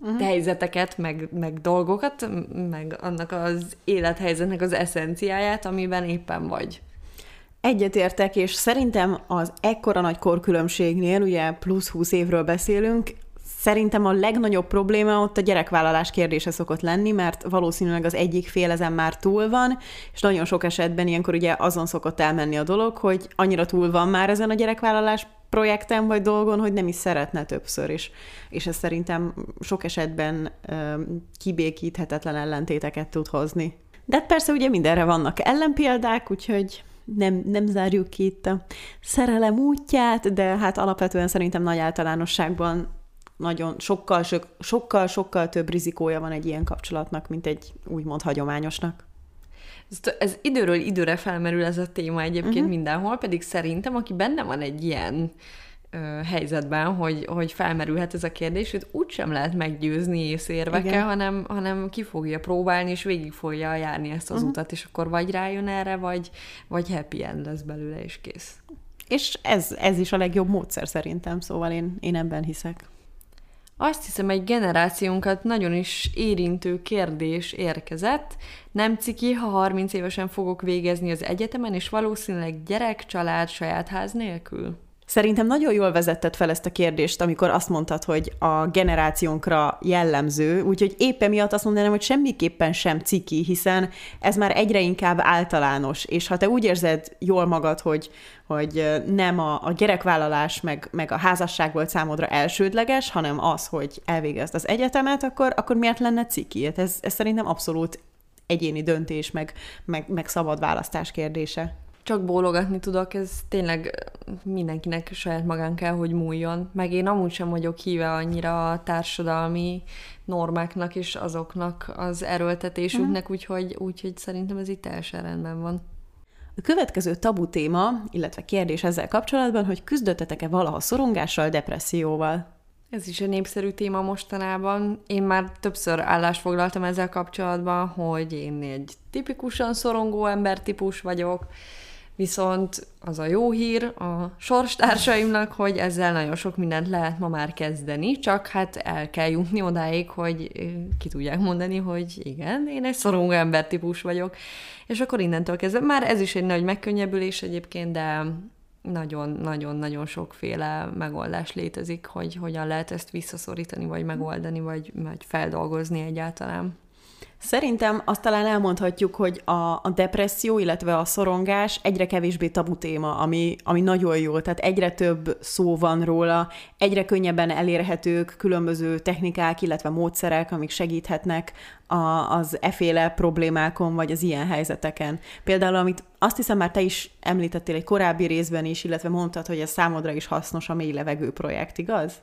uh-huh. helyzeteket, meg, meg dolgokat, meg annak az élethelyzetnek az eszenciáját, amiben éppen vagy. Egyetértek, és szerintem az ekkora nagy korkülönbségnél, ugye plusz 20 évről beszélünk, Szerintem a legnagyobb probléma ott a gyerekvállalás kérdése szokott lenni, mert valószínűleg az egyik fél ezen már túl van, és nagyon sok esetben ilyenkor ugye azon szokott elmenni a dolog, hogy annyira túl van már ezen a gyerekvállalás projekten vagy dolgon, hogy nem is szeretne többször is. És ez szerintem sok esetben kibékíthetetlen ellentéteket tud hozni. De hát persze ugye mindenre vannak ellenpéldák, úgyhogy nem, nem zárjuk ki itt a szerelem útját, de hát alapvetően szerintem nagy általánosságban nagyon sokkal, sokkal, sokkal több rizikója van egy ilyen kapcsolatnak, mint egy úgymond hagyományosnak. Ez, ez időről időre felmerül ez a téma egyébként uh-huh. mindenhol, pedig szerintem, aki benne van egy ilyen ö, helyzetben, hogy, hogy felmerülhet ez a kérdés, hogy úgysem lehet meggyőzni észérvekkel, hanem, hanem ki fogja próbálni, és végig fogja járni ezt az uh-huh. utat, és akkor vagy rájön erre, vagy, vagy happy end lesz belőle, és kész. És ez, ez is a legjobb módszer szerintem, szóval én, én ebben hiszek. Azt hiszem, egy generációnkat nagyon is érintő kérdés érkezett. Nem ciki, ha 30 évesen fogok végezni az egyetemen, és valószínűleg gyerek, család, saját ház nélkül? Szerintem nagyon jól vezetted fel ezt a kérdést, amikor azt mondtad, hogy a generációnkra jellemző, úgyhogy éppen miatt azt mondanám, hogy semmiképpen sem ciki, hiszen ez már egyre inkább általános, és ha te úgy érzed jól magad, hogy, hogy nem a, a gyerekvállalás meg, meg a házasság volt számodra elsődleges, hanem az, hogy elvégezd az egyetemet, akkor, akkor miért lenne ciki? Hát ez, ez szerintem abszolút egyéni döntés, meg, meg, meg szabad választás kérdése csak bólogatni tudok, ez tényleg mindenkinek saját magán kell, hogy múljon. Meg én amúgy sem vagyok híve annyira a társadalmi normáknak és azoknak az erőltetésüknek, uh-huh. úgyhogy, úgyhogy szerintem ez itt teljesen rendben van. A következő tabu téma, illetve kérdés ezzel kapcsolatban, hogy küzdöttetek-e valaha szorongással, depresszióval? Ez is egy népszerű téma mostanában. Én már többször állást foglaltam ezzel kapcsolatban, hogy én egy tipikusan szorongó embertípus vagyok, Viszont az a jó hír a sorstársaimnak, hogy ezzel nagyon sok mindent lehet ma már kezdeni, csak hát el kell jutni odáig, hogy ki tudják mondani, hogy igen, én egy szorongó embertípus vagyok. És akkor innentől kezdve, már ez is egy nagy megkönnyebbülés egyébként, de nagyon-nagyon-nagyon sokféle megoldás létezik, hogy hogyan lehet ezt visszaszorítani, vagy megoldani, vagy, vagy feldolgozni egyáltalán. Szerintem azt talán elmondhatjuk, hogy a, a depresszió, illetve a szorongás egyre kevésbé tabu téma, ami, ami nagyon jó, tehát egyre több szó van róla, egyre könnyebben elérhetők különböző technikák, illetve módszerek, amik segíthetnek a, az eféle problémákon, vagy az ilyen helyzeteken. Például, amit azt hiszem már te is említettél egy korábbi részben is, illetve mondtad, hogy ez számodra is hasznos a mély levegő projekt, igaz?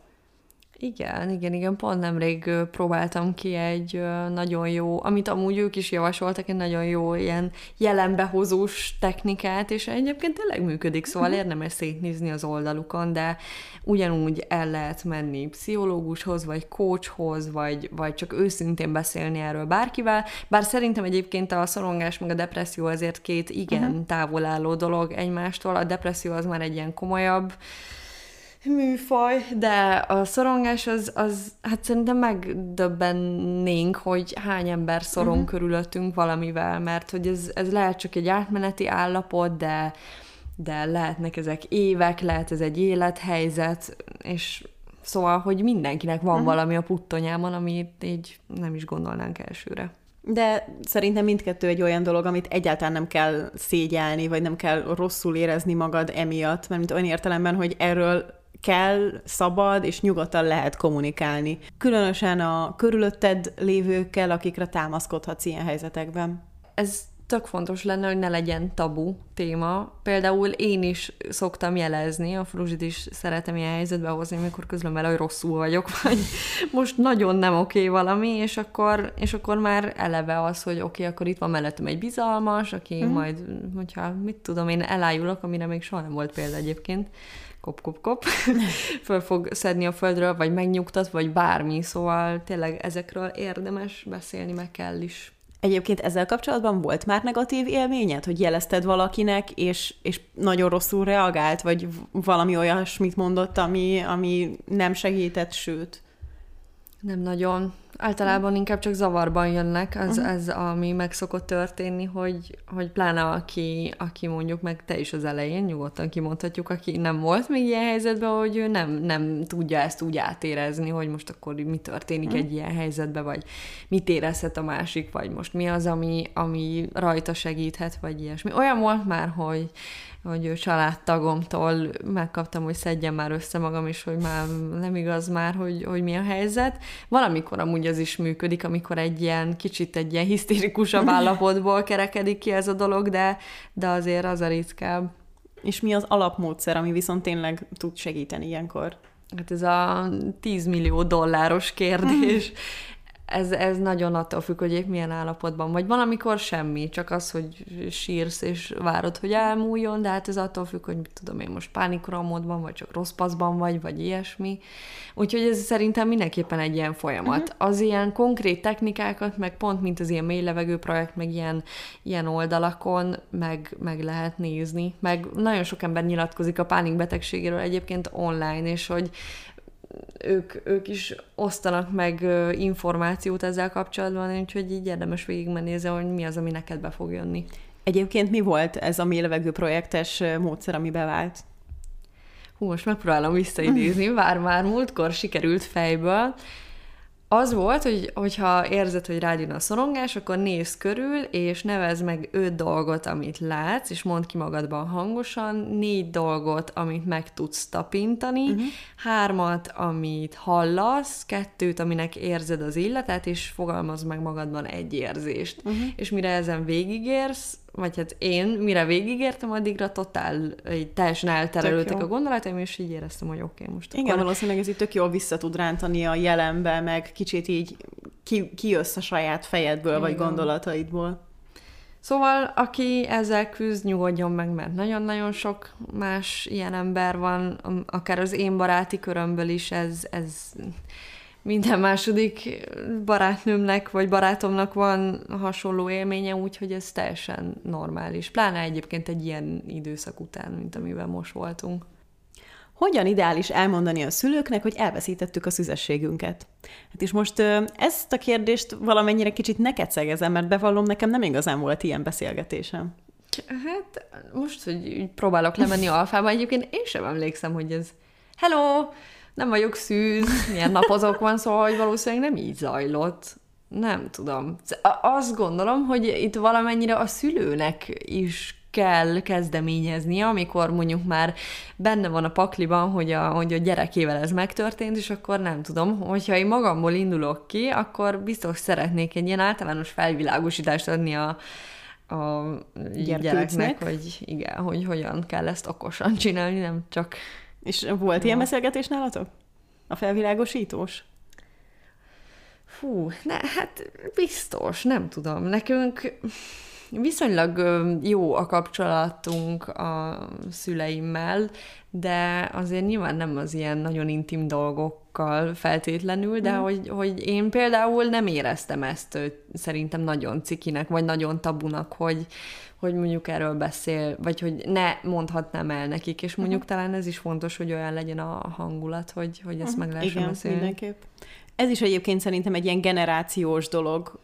Igen, igen, igen. Pont nemrég próbáltam ki egy nagyon jó, amit amúgy ők is javasoltak, egy nagyon jó ilyen jelenbehozós technikát, és egyébként tényleg működik, szóval uh-huh. érdemes szétnézni az oldalukon, de ugyanúgy el lehet menni pszichológushoz, vagy coachhoz, vagy, vagy csak őszintén beszélni erről bárkivel, bár szerintem egyébként a szorongás meg a depresszió azért két igen uh-huh. távol álló dolog egymástól, a depresszió az már egy ilyen komolyabb, műfaj, de a szorongás az, az hát szerintem megdöbbennénk, hogy hány ember szorong uh-huh. körülöttünk valamivel, mert hogy ez, ez lehet csak egy átmeneti állapot, de, de lehetnek ezek évek, lehet ez egy élethelyzet, és szóval, hogy mindenkinek van uh-huh. valami a puttonyában, amit így nem is gondolnánk elsőre. De szerintem mindkettő egy olyan dolog, amit egyáltalán nem kell szégyelni, vagy nem kell rosszul érezni magad emiatt, mert mint olyan értelemben, hogy erről kell, szabad és nyugodtan lehet kommunikálni. Különösen a körülötted lévőkkel, akikre támaszkodhatsz ilyen helyzetekben. Ez tök fontos lenne, hogy ne legyen tabu téma. Például én is szoktam jelezni, a Fruzsit is szeretem ilyen helyzetbe hozni, amikor közlöm vele, hogy rosszul vagyok, (laughs) vagy most nagyon nem oké okay valami, és akkor, és akkor már eleve az, hogy oké, okay, akkor itt van mellettem egy bizalmas, aki mm. majd, hogyha mit tudom, én elájulok, amire még soha nem volt példa egyébként, kop, kop, kop, (laughs) föl fog szedni a földről, vagy megnyugtat, vagy bármi, szóval tényleg ezekről érdemes beszélni, meg kell is. Egyébként ezzel kapcsolatban volt már negatív élményed, hogy jelezted valakinek, és, és nagyon rosszul reagált, vagy valami olyasmit mondott, ami, ami nem segített, sőt? Nem nagyon általában inkább csak zavarban jönnek, az, uh-huh. ez ami meg szokott történni, hogy, hogy pláne aki, aki mondjuk meg te is az elején, nyugodtan kimondhatjuk, aki nem volt még ilyen helyzetben, hogy ő nem, nem tudja ezt úgy átérezni, hogy most akkor mi történik uh-huh. egy ilyen helyzetben, vagy mit érezhet a másik, vagy most mi az, ami, ami rajta segíthet, vagy ilyesmi. Olyan volt már, hogy hogy családtagomtól megkaptam, hogy szedjem már össze magam is, hogy már nem igaz már, hogy, hogy mi a helyzet. Valamikor amúgy az is működik, amikor egy ilyen kicsit egy ilyen hisztérikusabb (laughs) állapotból kerekedik ki ez a dolog, de, de azért az a ritkább. És mi az alapmódszer, ami viszont tényleg tud segíteni ilyenkor? Hát ez a 10 millió dolláros kérdés (laughs) ez, ez nagyon attól függ, hogy épp milyen állapotban vagy. Van, amikor semmi, csak az, hogy sírsz és várod, hogy elmúljon, de hát ez attól függ, hogy mit tudom én most pánikromódban, vagy csak rossz paszban vagy, vagy ilyesmi. Úgyhogy ez szerintem mindenképpen egy ilyen folyamat. Uh-huh. Az ilyen konkrét technikákat, meg pont mint az ilyen mély levegő projekt, meg ilyen, ilyen oldalakon meg, meg lehet nézni. Meg nagyon sok ember nyilatkozik a pánikbetegségéről egyébként online, és hogy ők, ők is osztanak meg információt ezzel kapcsolatban, úgyhogy így érdemes végigmenni ezzel, hogy mi az, ami neked be fog jönni. Egyébként mi volt ez a mélevegő projektes módszer, ami bevált? Hú, most megpróbálom visszaidézni, bár már múltkor sikerült fejből az volt, hogy, hogyha érzed, hogy rád jön a szorongás, akkor nézz körül, és nevez meg öt dolgot, amit látsz, és mondd ki magadban hangosan, négy dolgot, amit meg tudsz tapintani, uh-huh. hármat, amit hallasz, kettőt, aminek érzed az illetet, és fogalmazd meg magadban egy érzést. Uh-huh. És mire ezen végigérsz, vagy hát én, mire végigértem, addigra totál, így teljesen elterelődtek a gondolataim, és így éreztem, hogy oké, okay, most Igen, akkor... valószínűleg ez így tök jól vissza tud rántani a jelenbe, meg kicsit így ki, kijössz a saját fejedből, Igen. vagy gondolataidból. Szóval, aki ezzel küzd, nyugodjon meg, mert nagyon-nagyon sok más ilyen ember van, akár az én baráti körömből is ez, ez minden második barátnőmnek vagy barátomnak van hasonló élménye, úgyhogy ez teljesen normális. Pláne egyébként egy ilyen időszak után, mint amiben most voltunk. Hogyan ideális elmondani a szülőknek, hogy elveszítettük a szüzességünket? Hát és most ezt a kérdést valamennyire kicsit neked szegezem, mert bevallom, nekem nem igazán volt ilyen beszélgetésem. Hát most, hogy próbálok lemenni (laughs) alfába, egyébként én sem emlékszem, hogy ez hello, nem vagyok szűz, milyen napozok van, szóval hogy valószínűleg nem így zajlott. Nem tudom. Azt gondolom, hogy itt valamennyire a szülőnek is kell kezdeményezni, amikor mondjuk már benne van a pakliban, hogy a, hogy a gyerekével ez megtörtént, és akkor nem tudom, hogyha én magamból indulok ki, akkor biztos szeretnék egy ilyen általános felvilágosítást adni a, a gyereknek, hogy igen, hogy hogyan kell ezt okosan csinálni, nem csak és volt ilyen beszélgetés nálatok? A felvilágosítós? Fú, ne, hát biztos, nem tudom. Nekünk viszonylag jó a kapcsolatunk a szüleimmel, de azért nyilván nem az ilyen nagyon intim dolgokkal feltétlenül, de mm. hogy, hogy én például nem éreztem ezt szerintem nagyon cikinek, vagy nagyon tabunak, hogy, hogy mondjuk erről beszél, vagy hogy ne mondhatnám el nekik, és mondjuk uh-huh. talán ez is fontos, hogy olyan legyen a hangulat, hogy, hogy ezt uh-huh. meg lehessen Igen, beszélni. mindenképp. Ez is egyébként szerintem egy ilyen generációs dolog.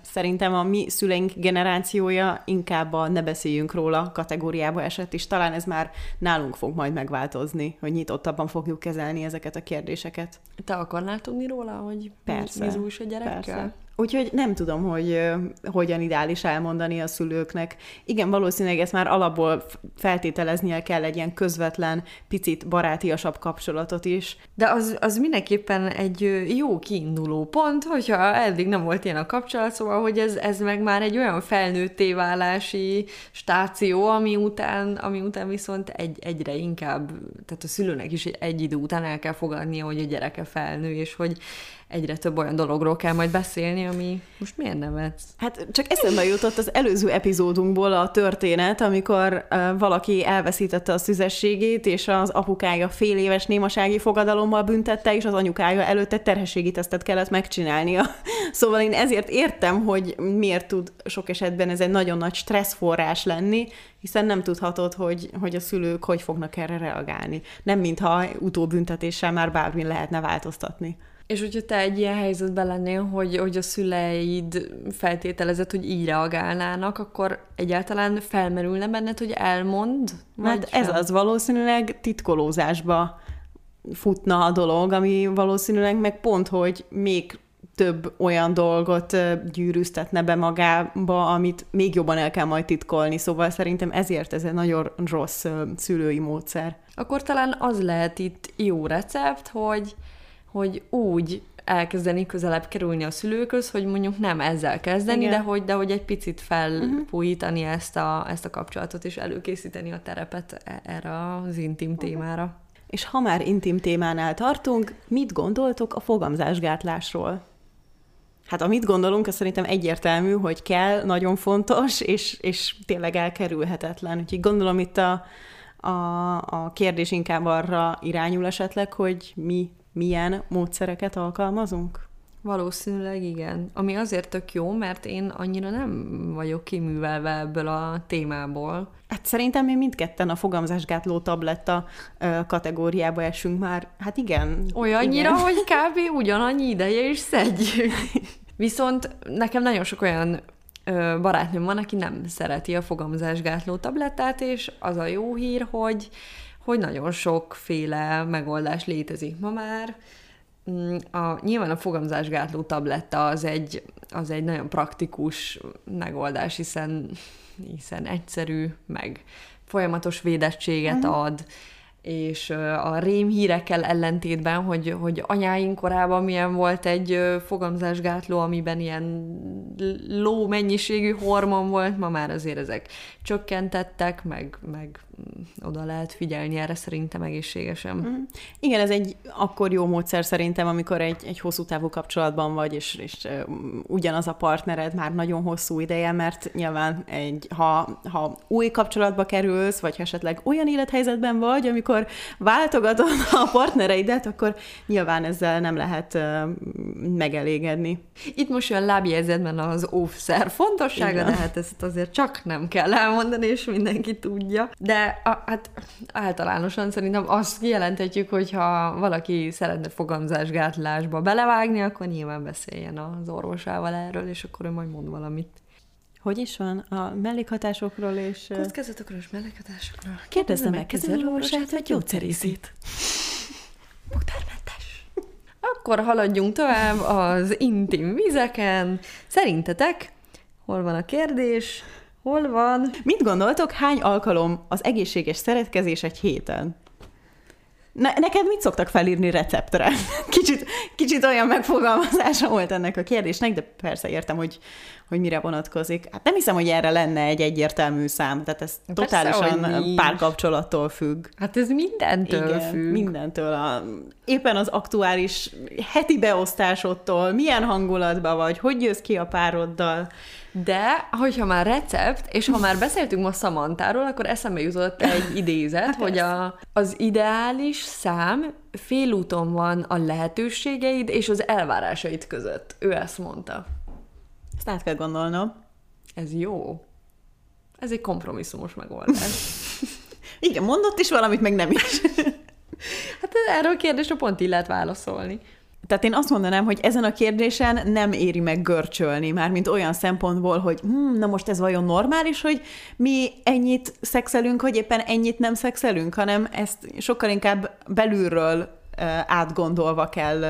Szerintem a mi szüleink generációja inkább a ne beszéljünk róla kategóriába esett, és talán ez már nálunk fog majd megváltozni, hogy nyitottabban fogjuk kezelni ezeket a kérdéseket. Te akarnál tudni róla, hogy persze, mi a gyerekkel? Persze. Úgyhogy nem tudom, hogy hogyan ideális elmondani a szülőknek. Igen, valószínűleg ezt már alapból feltételeznie kell egy ilyen közvetlen, picit barátiasabb kapcsolatot is. De az, az mindenképpen egy jó kiinduló pont, hogyha eddig nem volt ilyen a kapcsolat, szóval, hogy ez, ez meg már egy olyan felnőtté válási stáció, ami után, ami után viszont egy, egyre inkább, tehát a szülőnek is egy idő után el kell fogadnia, hogy a gyereke felnő, és hogy egyre több olyan dologról kell majd beszélni, ami most miért nevetsz? Hát csak eszembe jutott az előző epizódunkból a történet, amikor valaki elveszítette a szüzességét, és az apukája fél éves némasági fogadalommal büntette, és az anyukája előtt egy terhességi tesztet kellett megcsinálnia. (laughs) Szóval én ezért értem, hogy miért tud sok esetben ez egy nagyon nagy stresszforrás lenni, hiszen nem tudhatod, hogy, hogy a szülők hogy fognak erre reagálni. Nem mintha utóbüntetéssel már bármi lehetne változtatni. És hogyha te egy ilyen helyzetben lennél, hogy, hogy a szüleid feltételezett, hogy így reagálnának, akkor egyáltalán felmerülne benned, hogy elmond? Hát ez az valószínűleg titkolózásba futna a dolog, ami valószínűleg meg pont, hogy még több olyan dolgot gyűrűztetne be magába, amit még jobban el kell majd titkolni. Szóval szerintem ezért ez egy nagyon rossz szülői módszer. Akkor talán az lehet itt jó recept, hogy hogy úgy elkezdeni közelebb kerülni a szülőköz, hogy mondjuk nem ezzel kezdeni, de hogy, de hogy egy picit felpújítani uh-huh. ezt, a, ezt a kapcsolatot, és előkészíteni a terepet e, erre az intim uh-huh. témára. És ha már intim témánál tartunk, mit gondoltok a fogamzásgátlásról? Hát amit gondolunk, az szerintem egyértelmű, hogy kell, nagyon fontos, és, és tényleg elkerülhetetlen. Úgyhogy gondolom itt a, a, a kérdés inkább arra irányul esetleg, hogy mi milyen módszereket alkalmazunk? Valószínűleg igen. Ami azért tök jó, mert én annyira nem vagyok kiművelve ebből a témából. Hát szerintem mi mindketten a fogamzásgátló tabletta kategóriába esünk már. Hát igen. Olyannyira, igen. hogy kb. (laughs) ugyanannyi ideje is szedjük. Viszont nekem nagyon sok olyan barátnőm van, aki nem szereti a fogamzásgátló tablettát, és az a jó hír, hogy hogy nagyon sokféle megoldás létezik ma már. Mm, a, nyilván a fogamzásgátló tabletta az egy, az egy nagyon praktikus megoldás, hiszen, hiszen egyszerű, meg folyamatos védettséget uh-huh. ad, és a rém hírekkel ellentétben, hogy, hogy anyáink korában milyen volt egy fogamzásgátló, amiben ilyen ló mennyiségű hormon volt, ma már azért ezek csökkentettek, meg, meg oda lehet figyelni erre szerintem egészségesen. Mm. Igen, ez egy akkor jó módszer szerintem, amikor egy, egy hosszú távú kapcsolatban vagy, és, és ugyanaz a partnered már nagyon hosszú ideje, mert nyilván egy, ha, ha új kapcsolatba kerülsz, vagy esetleg olyan élethelyzetben vagy, amikor váltogatod a partnereidet, akkor nyilván ezzel nem lehet megelégedni. Itt most olyan lábjegyzetben az óvszer fontossága, Igen. de hát ezt azért csak nem kell elmondani, és mindenki tudja. De a, hát általánosan szerintem azt kijelenthetjük, hogy ha valaki szeretne fogamzásgátlásba belevágni, akkor nyilván beszéljen az orvosával erről, és akkor ő majd mond valamit. Hogy is van? A mellékhatásokról és... Kockázatokról és mellékhatásokról. Kérdezze meg kezelőorvosát vagy gyógyszerészét. Bogdármentes. Akkor haladjunk tovább az intim vizeken. Szerintetek hol van a kérdés? Hol van? Mit gondoltok, hány alkalom az egészséges szeretkezés egy héten? Ne, neked mit szoktak felírni receptre? (laughs) Kicsit, kicsit olyan megfogalmazása volt ennek a kérdésnek, de persze értem, hogy, hogy mire vonatkozik. Hát nem hiszem, hogy erre lenne egy egyértelmű szám, tehát ez persze, totálisan párkapcsolattól függ. Hát ez mindentől Igen, függ. mindentől. A, éppen az aktuális heti beosztásodtól, milyen hangulatban vagy, hogy jössz ki a pároddal, de, hogyha már recept, és ha már beszéltünk ma Samantáról, akkor eszembe jutott egy (laughs) idézet, hát hogy a, az ideális szám félúton van a lehetőségeid és az elvárásaid között. Ő ezt mondta. Ezt át kell gondolnom. Ez jó. Ez egy kompromisszumos megoldás. (laughs) Igen, mondott is valamit, meg nem is. (laughs) hát erről a kérdésre pont így lehet válaszolni. Tehát én azt mondanám, hogy ezen a kérdésen nem éri meg görcsölni, már mint olyan szempontból, hogy hm, na most ez vajon normális, hogy mi ennyit szexelünk, hogy éppen ennyit nem szexelünk, hanem ezt sokkal inkább belülről átgondolva kell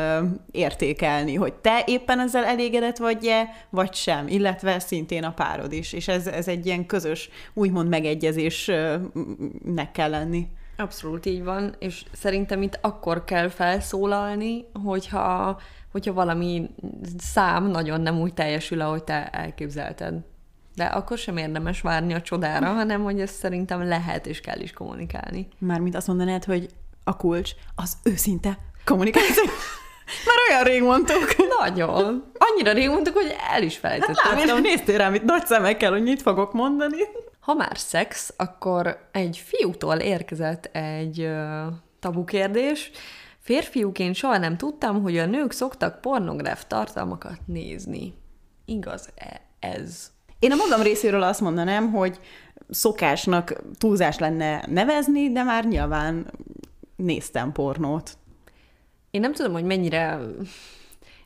értékelni, hogy te éppen ezzel elégedett vagy-e, vagy sem, illetve szintén a párod is, és ez, ez egy ilyen közös, úgymond megegyezésnek kell lenni. Abszolút így van, és szerintem itt akkor kell felszólalni, hogyha, hogyha valami szám nagyon nem úgy teljesül, ahogy te elképzelted. De akkor sem érdemes várni a csodára, hanem hogy ezt szerintem lehet és kell is kommunikálni. Mármint azt mondanád, hogy a kulcs az őszinte kommunikáció. Már olyan rég mondtuk. Nagyon. Annyira rég mondtuk, hogy el is felejtettem. Hát, néztél rám itt nagy szemekkel, hogy mit fogok mondani. Ha már szex, akkor egy fiútól érkezett egy uh, tabu kérdés. Férfiúként soha nem tudtam, hogy a nők szoktak pornográf tartalmakat nézni. Igaz-e ez? Én a magam részéről azt mondanám, hogy szokásnak túlzás lenne nevezni, de már nyilván néztem pornót. Én nem tudom, hogy mennyire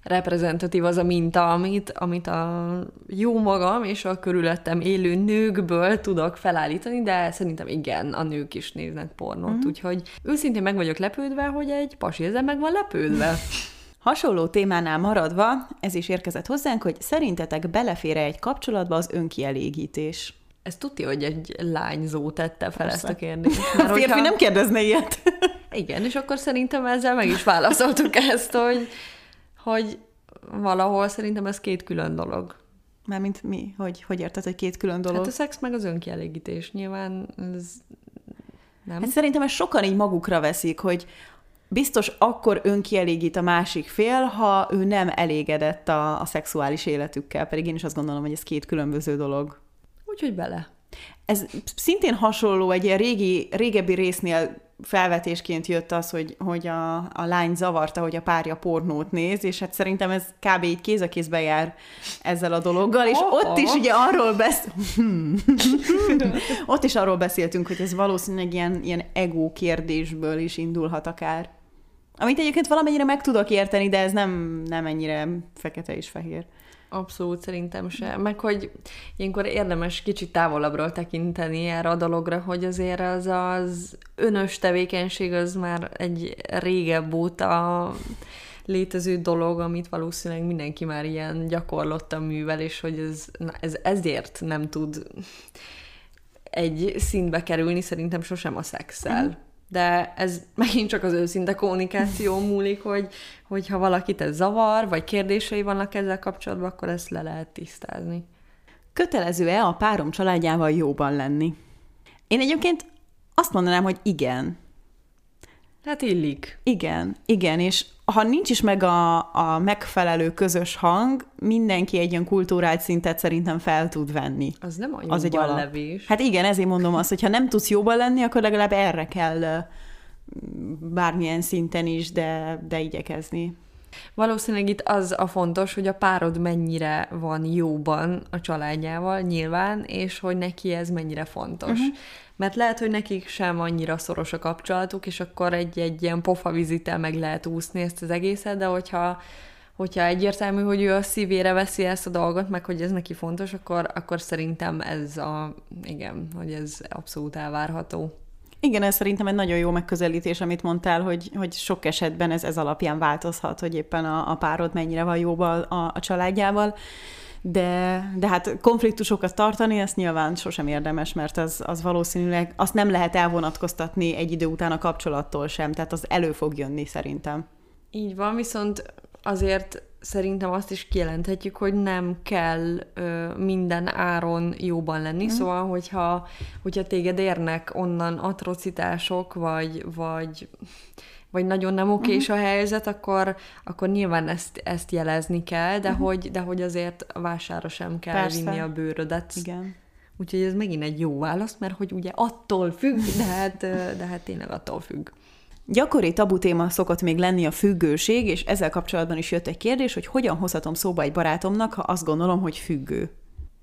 reprezentatív az a minta, amit, amit a jó magam és a körülöttem élő nőkből tudok felállítani, de szerintem igen, a nők is néznek pornót, mm. úgyhogy őszintén meg vagyok lepődve, hogy egy pasi ezen meg van lepődve. (laughs) Hasonló témánál maradva, ez is érkezett hozzánk, hogy szerintetek belefér-e egy kapcsolatba az önkielégítés? Ez tudja, hogy egy lányzó tette fel Persze. ezt a kérdést. (laughs) Mert a férfi hogyha... nem kérdezne ilyet. Igen, és akkor szerintem ezzel meg is válaszoltuk (laughs) ezt, hogy hogy valahol szerintem ez két külön dolog. Mármint mi? Hogy, hogy érted, hogy két külön dolog? Hát a szex meg az önkielégítés. Nyilván ez nem. Hát szerintem ezt sokan így magukra veszik, hogy biztos akkor önkielégít a másik fél, ha ő nem elégedett a, a szexuális életükkel, pedig én is azt gondolom, hogy ez két különböző dolog. Úgyhogy bele. Ez szintén hasonló, egy ilyen régi, régebbi résznél felvetésként jött az, hogy, hogy a, a lány zavarta, hogy a párja pornót néz, és hát szerintem ez kb. így kéz a kézbe jár ezzel a dologgal, és oh, ott is ugye arról besz... (laughs) ott is arról beszéltünk, hogy ez valószínűleg ilyen, ilyen ego kérdésből is indulhat akár. Amit egyébként valamennyire meg tudok érteni, de ez nem, nem ennyire fekete és fehér. Abszolút, szerintem se. Meg, hogy ilyenkor érdemes kicsit távolabbról tekinteni erre a dologra, hogy azért az az önös tevékenység az már egy régebb óta létező dolog, amit valószínűleg mindenki már ilyen gyakorlottan művel, és hogy ez, ez ezért nem tud egy szintbe kerülni, szerintem sosem a szexel. De ez megint csak az őszinte kommunikáció (laughs) múlik, hogy, hogyha valakit ez zavar, vagy kérdései vannak ezzel kapcsolatban, akkor ezt le lehet tisztázni. Kötelező-e a párom családjával jóban lenni? Én egyébként azt mondanám, hogy igen. Hát illik. Igen, igen, és ha nincs is meg a, a megfelelő közös hang, mindenki egy ilyen kultúrált szintet szerintem fel tud venni. Az nem a az egy levés. Hát igen, ezért mondom azt, hogy ha nem tudsz jóban lenni, akkor legalább erre kell bármilyen szinten is, de, de igyekezni. Valószínűleg itt az a fontos, hogy a párod mennyire van jóban a családjával, nyilván, és hogy neki ez mennyire fontos. Uh-huh. Mert lehet, hogy nekik sem annyira szoros a kapcsolatuk, és akkor egy-egy ilyen pofa vizitel meg lehet úszni ezt az egészet, de hogyha hogyha egyértelmű, hogy ő a szívére veszi ezt a dolgot, meg hogy ez neki fontos, akkor, akkor szerintem ez a, igen, hogy ez abszolút elvárható. Igen, ez szerintem egy nagyon jó megközelítés, amit mondtál, hogy, hogy sok esetben ez, ez alapján változhat, hogy éppen a, a párod mennyire van jóban a, a családjával. de, de hát konfliktusokat tartani, ezt nyilván sosem érdemes, mert az, az valószínűleg, azt nem lehet elvonatkoztatni egy idő után a kapcsolattól sem, tehát az elő fog jönni szerintem. Így van, viszont azért szerintem azt is kijelenthetjük, hogy nem kell ö, minden áron jóban lenni, mm. szóval hogyha, hogyha téged érnek onnan atrocitások, vagy, vagy vagy nagyon nem okés uh-huh. a helyzet, akkor, akkor nyilván ezt, ezt jelezni kell, de, uh-huh. hogy, de hogy azért vására sem kell Persze. vinni a bőrödet. Igen. Úgyhogy ez megint egy jó válasz, mert hogy ugye attól függ, de hát, de hát tényleg attól függ. Gyakori tabu téma szokott még lenni a függőség, és ezzel kapcsolatban is jött egy kérdés, hogy hogyan hozhatom szóba egy barátomnak, ha azt gondolom, hogy függő.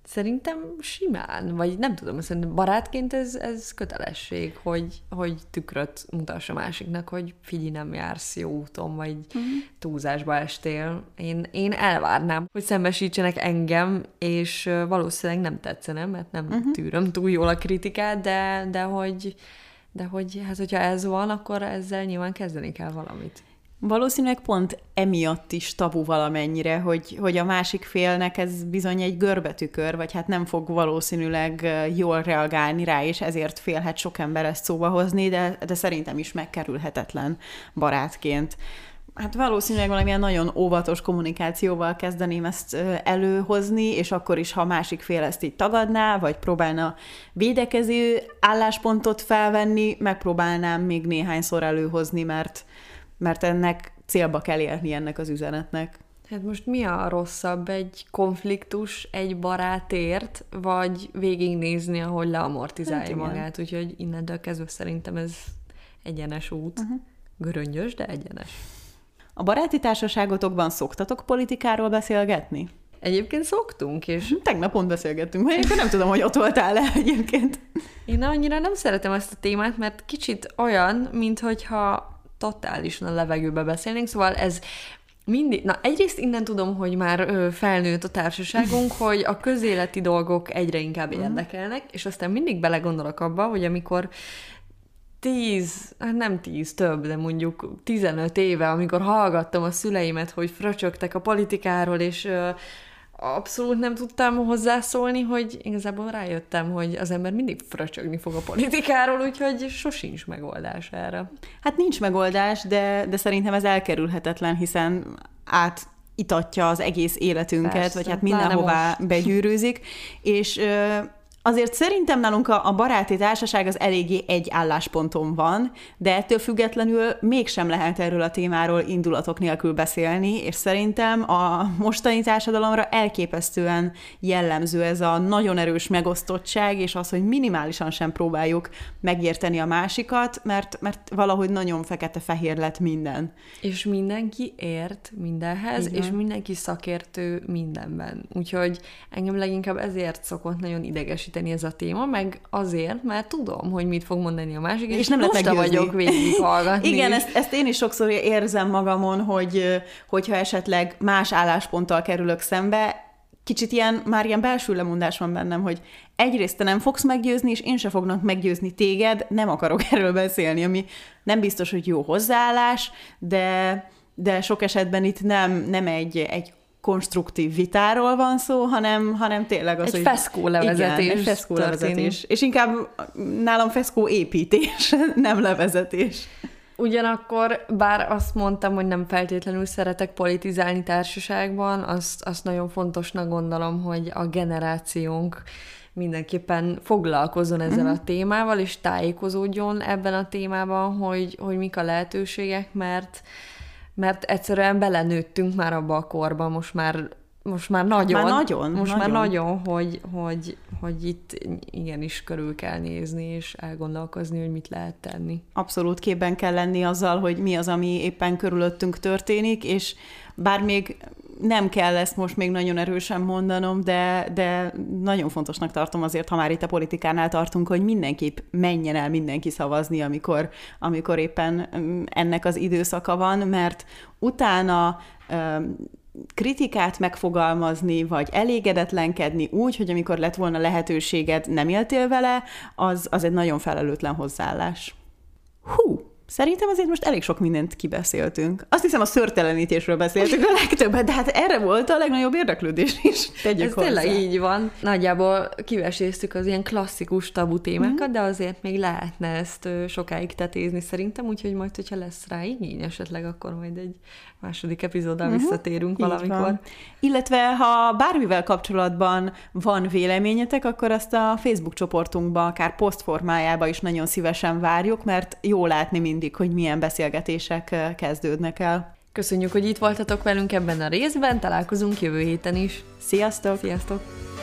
Szerintem simán, vagy nem tudom, szerintem barátként ez, ez kötelesség, hogy, hogy tükröt mutass a másiknak, hogy figyelj, nem jársz jó úton, vagy uh-huh. túlzásba estél. Én, én elvárnám, hogy szembesítsenek engem, és valószínűleg nem tetszene, mert nem uh-huh. tűröm túl jól a kritikát, de, de hogy de hogy hát, hogyha ez van, akkor ezzel nyilván kezdeni kell valamit. Valószínűleg pont emiatt is tabu valamennyire, hogy, hogy a másik félnek ez bizony egy görbetükör, vagy hát nem fog valószínűleg jól reagálni rá, és ezért félhet sok ember ezt szóba hozni, de, de szerintem is megkerülhetetlen barátként. Hát valószínűleg valamilyen nagyon óvatos kommunikációval kezdeném ezt előhozni, és akkor is, ha másik fél ezt így tagadná, vagy próbálna védekező álláspontot felvenni, megpróbálnám még néhányszor előhozni, mert, mert ennek célba kell érni ennek az üzenetnek. Hát most mi a rosszabb? Egy konfliktus egy barátért, vagy végignézni, ahogy leamortizálja hát magát? Úgyhogy innentől kezdve szerintem ez egyenes út. Uh-huh. Göröngyös, de egyenes. A baráti társaságotokban szoktatok politikáról beszélgetni? Egyébként szoktunk, és... Hm, tegnap pont beszélgettünk, mert nem tudom, hogy ott voltál-e egyébként. Én annyira nem szeretem ezt a témát, mert kicsit olyan, mintha totálisan a levegőbe beszélnénk, szóval ez mindig, na egyrészt innen tudom, hogy már felnőtt a társaságunk, (laughs) hogy a közéleti dolgok egyre inkább mhm. érdekelnek, és aztán mindig belegondolok abba, hogy amikor tíz, hát nem tíz, több, de mondjuk 15 éve, amikor hallgattam a szüleimet, hogy fröcsögtek a politikáról, és ö, abszolút nem tudtam hozzászólni, hogy igazából rájöttem, hogy az ember mindig fröcsögni fog a politikáról, úgyhogy sosincs megoldás erre. Hát nincs megoldás, de, de szerintem ez elkerülhetetlen, hiszen át itatja az egész életünket, Persze, vagy hát mindenhová begyűrűzik, és ö, Azért szerintem nálunk a, a baráti társaság az eléggé egy állásponton van, de ettől függetlenül mégsem lehet erről a témáról indulatok nélkül beszélni, és szerintem a mostani társadalomra elképesztően jellemző ez a nagyon erős megosztottság, és az, hogy minimálisan sem próbáljuk megérteni a másikat, mert, mert valahogy nagyon fekete-fehér lett minden. És mindenki ért mindenhez, Igen. és mindenki szakértő mindenben. Úgyhogy engem leginkább ezért szokott nagyon idegesíteni segíteni ez a téma, meg azért, mert tudom, hogy mit fog mondani a másik, és, és nem lehet vagyok hallgatni. (laughs) Igen, ezt, ezt én is sokszor érzem magamon, hogy hogyha esetleg más állásponttal kerülök szembe, kicsit ilyen, már ilyen belső lemondás van bennem, hogy egyrészt te nem fogsz meggyőzni, és én se fognak meggyőzni téged, nem akarok (laughs) erről beszélni, ami nem biztos, hogy jó hozzáállás, de, de sok esetben itt nem, nem egy, egy konstruktív vitáról van szó, hanem, hanem tényleg az, egy hogy... Feszkó levezetés. Igen, egy feszkó levezetés. És inkább nálam feszkó építés, (laughs) nem levezetés. Ugyanakkor, bár azt mondtam, hogy nem feltétlenül szeretek politizálni társaságban, azt, azt nagyon fontosnak gondolom, hogy a generációnk mindenképpen foglalkozzon ezzel a témával, és tájékozódjon ebben a témában, hogy, hogy mik a lehetőségek, mert mert egyszerűen belenőttünk már abba a korba, most már most már nagyon, már nagyon most nagyon. már nagyon, hogy, hogy, hogy itt igenis körül kell nézni, és elgondolkozni, hogy mit lehet tenni. Abszolút képben kell lenni azzal, hogy mi az, ami éppen körülöttünk történik, és bár még nem kell ezt most még nagyon erősen mondanom, de, de nagyon fontosnak tartom azért, ha már itt a politikánál tartunk, hogy mindenképp menjen el mindenki szavazni, amikor, amikor éppen mm, ennek az időszaka van, mert utána kritikát megfogalmazni, vagy elégedetlenkedni úgy, hogy amikor lett volna lehetőséged, nem éltél vele, az, az egy nagyon felelőtlen hozzáállás. Hú, Szerintem azért most elég sok mindent kibeszéltünk. Azt hiszem a szörtelenítésről beszéltünk a legtöbbet, de hát erre volt a legnagyobb érdeklődés is. Tegyük Ez hozzá. tényleg így van. Nagyjából kiveséztük az ilyen klasszikus tabu témákat, mm-hmm. de azért még lehetne ezt sokáig tetézni szerintem, úgyhogy majd, hogyha lesz rá igény esetleg, akkor majd egy második epizóddal uh-huh. visszatérünk Így valamikor. Van. Illetve, ha bármivel kapcsolatban van véleményetek, akkor azt a Facebook csoportunkba, akár poszt formájába is nagyon szívesen várjuk, mert jó látni mindig, hogy milyen beszélgetések kezdődnek el. Köszönjük, hogy itt voltatok velünk ebben a részben, találkozunk jövő héten is. Sziasztok! Sziasztok!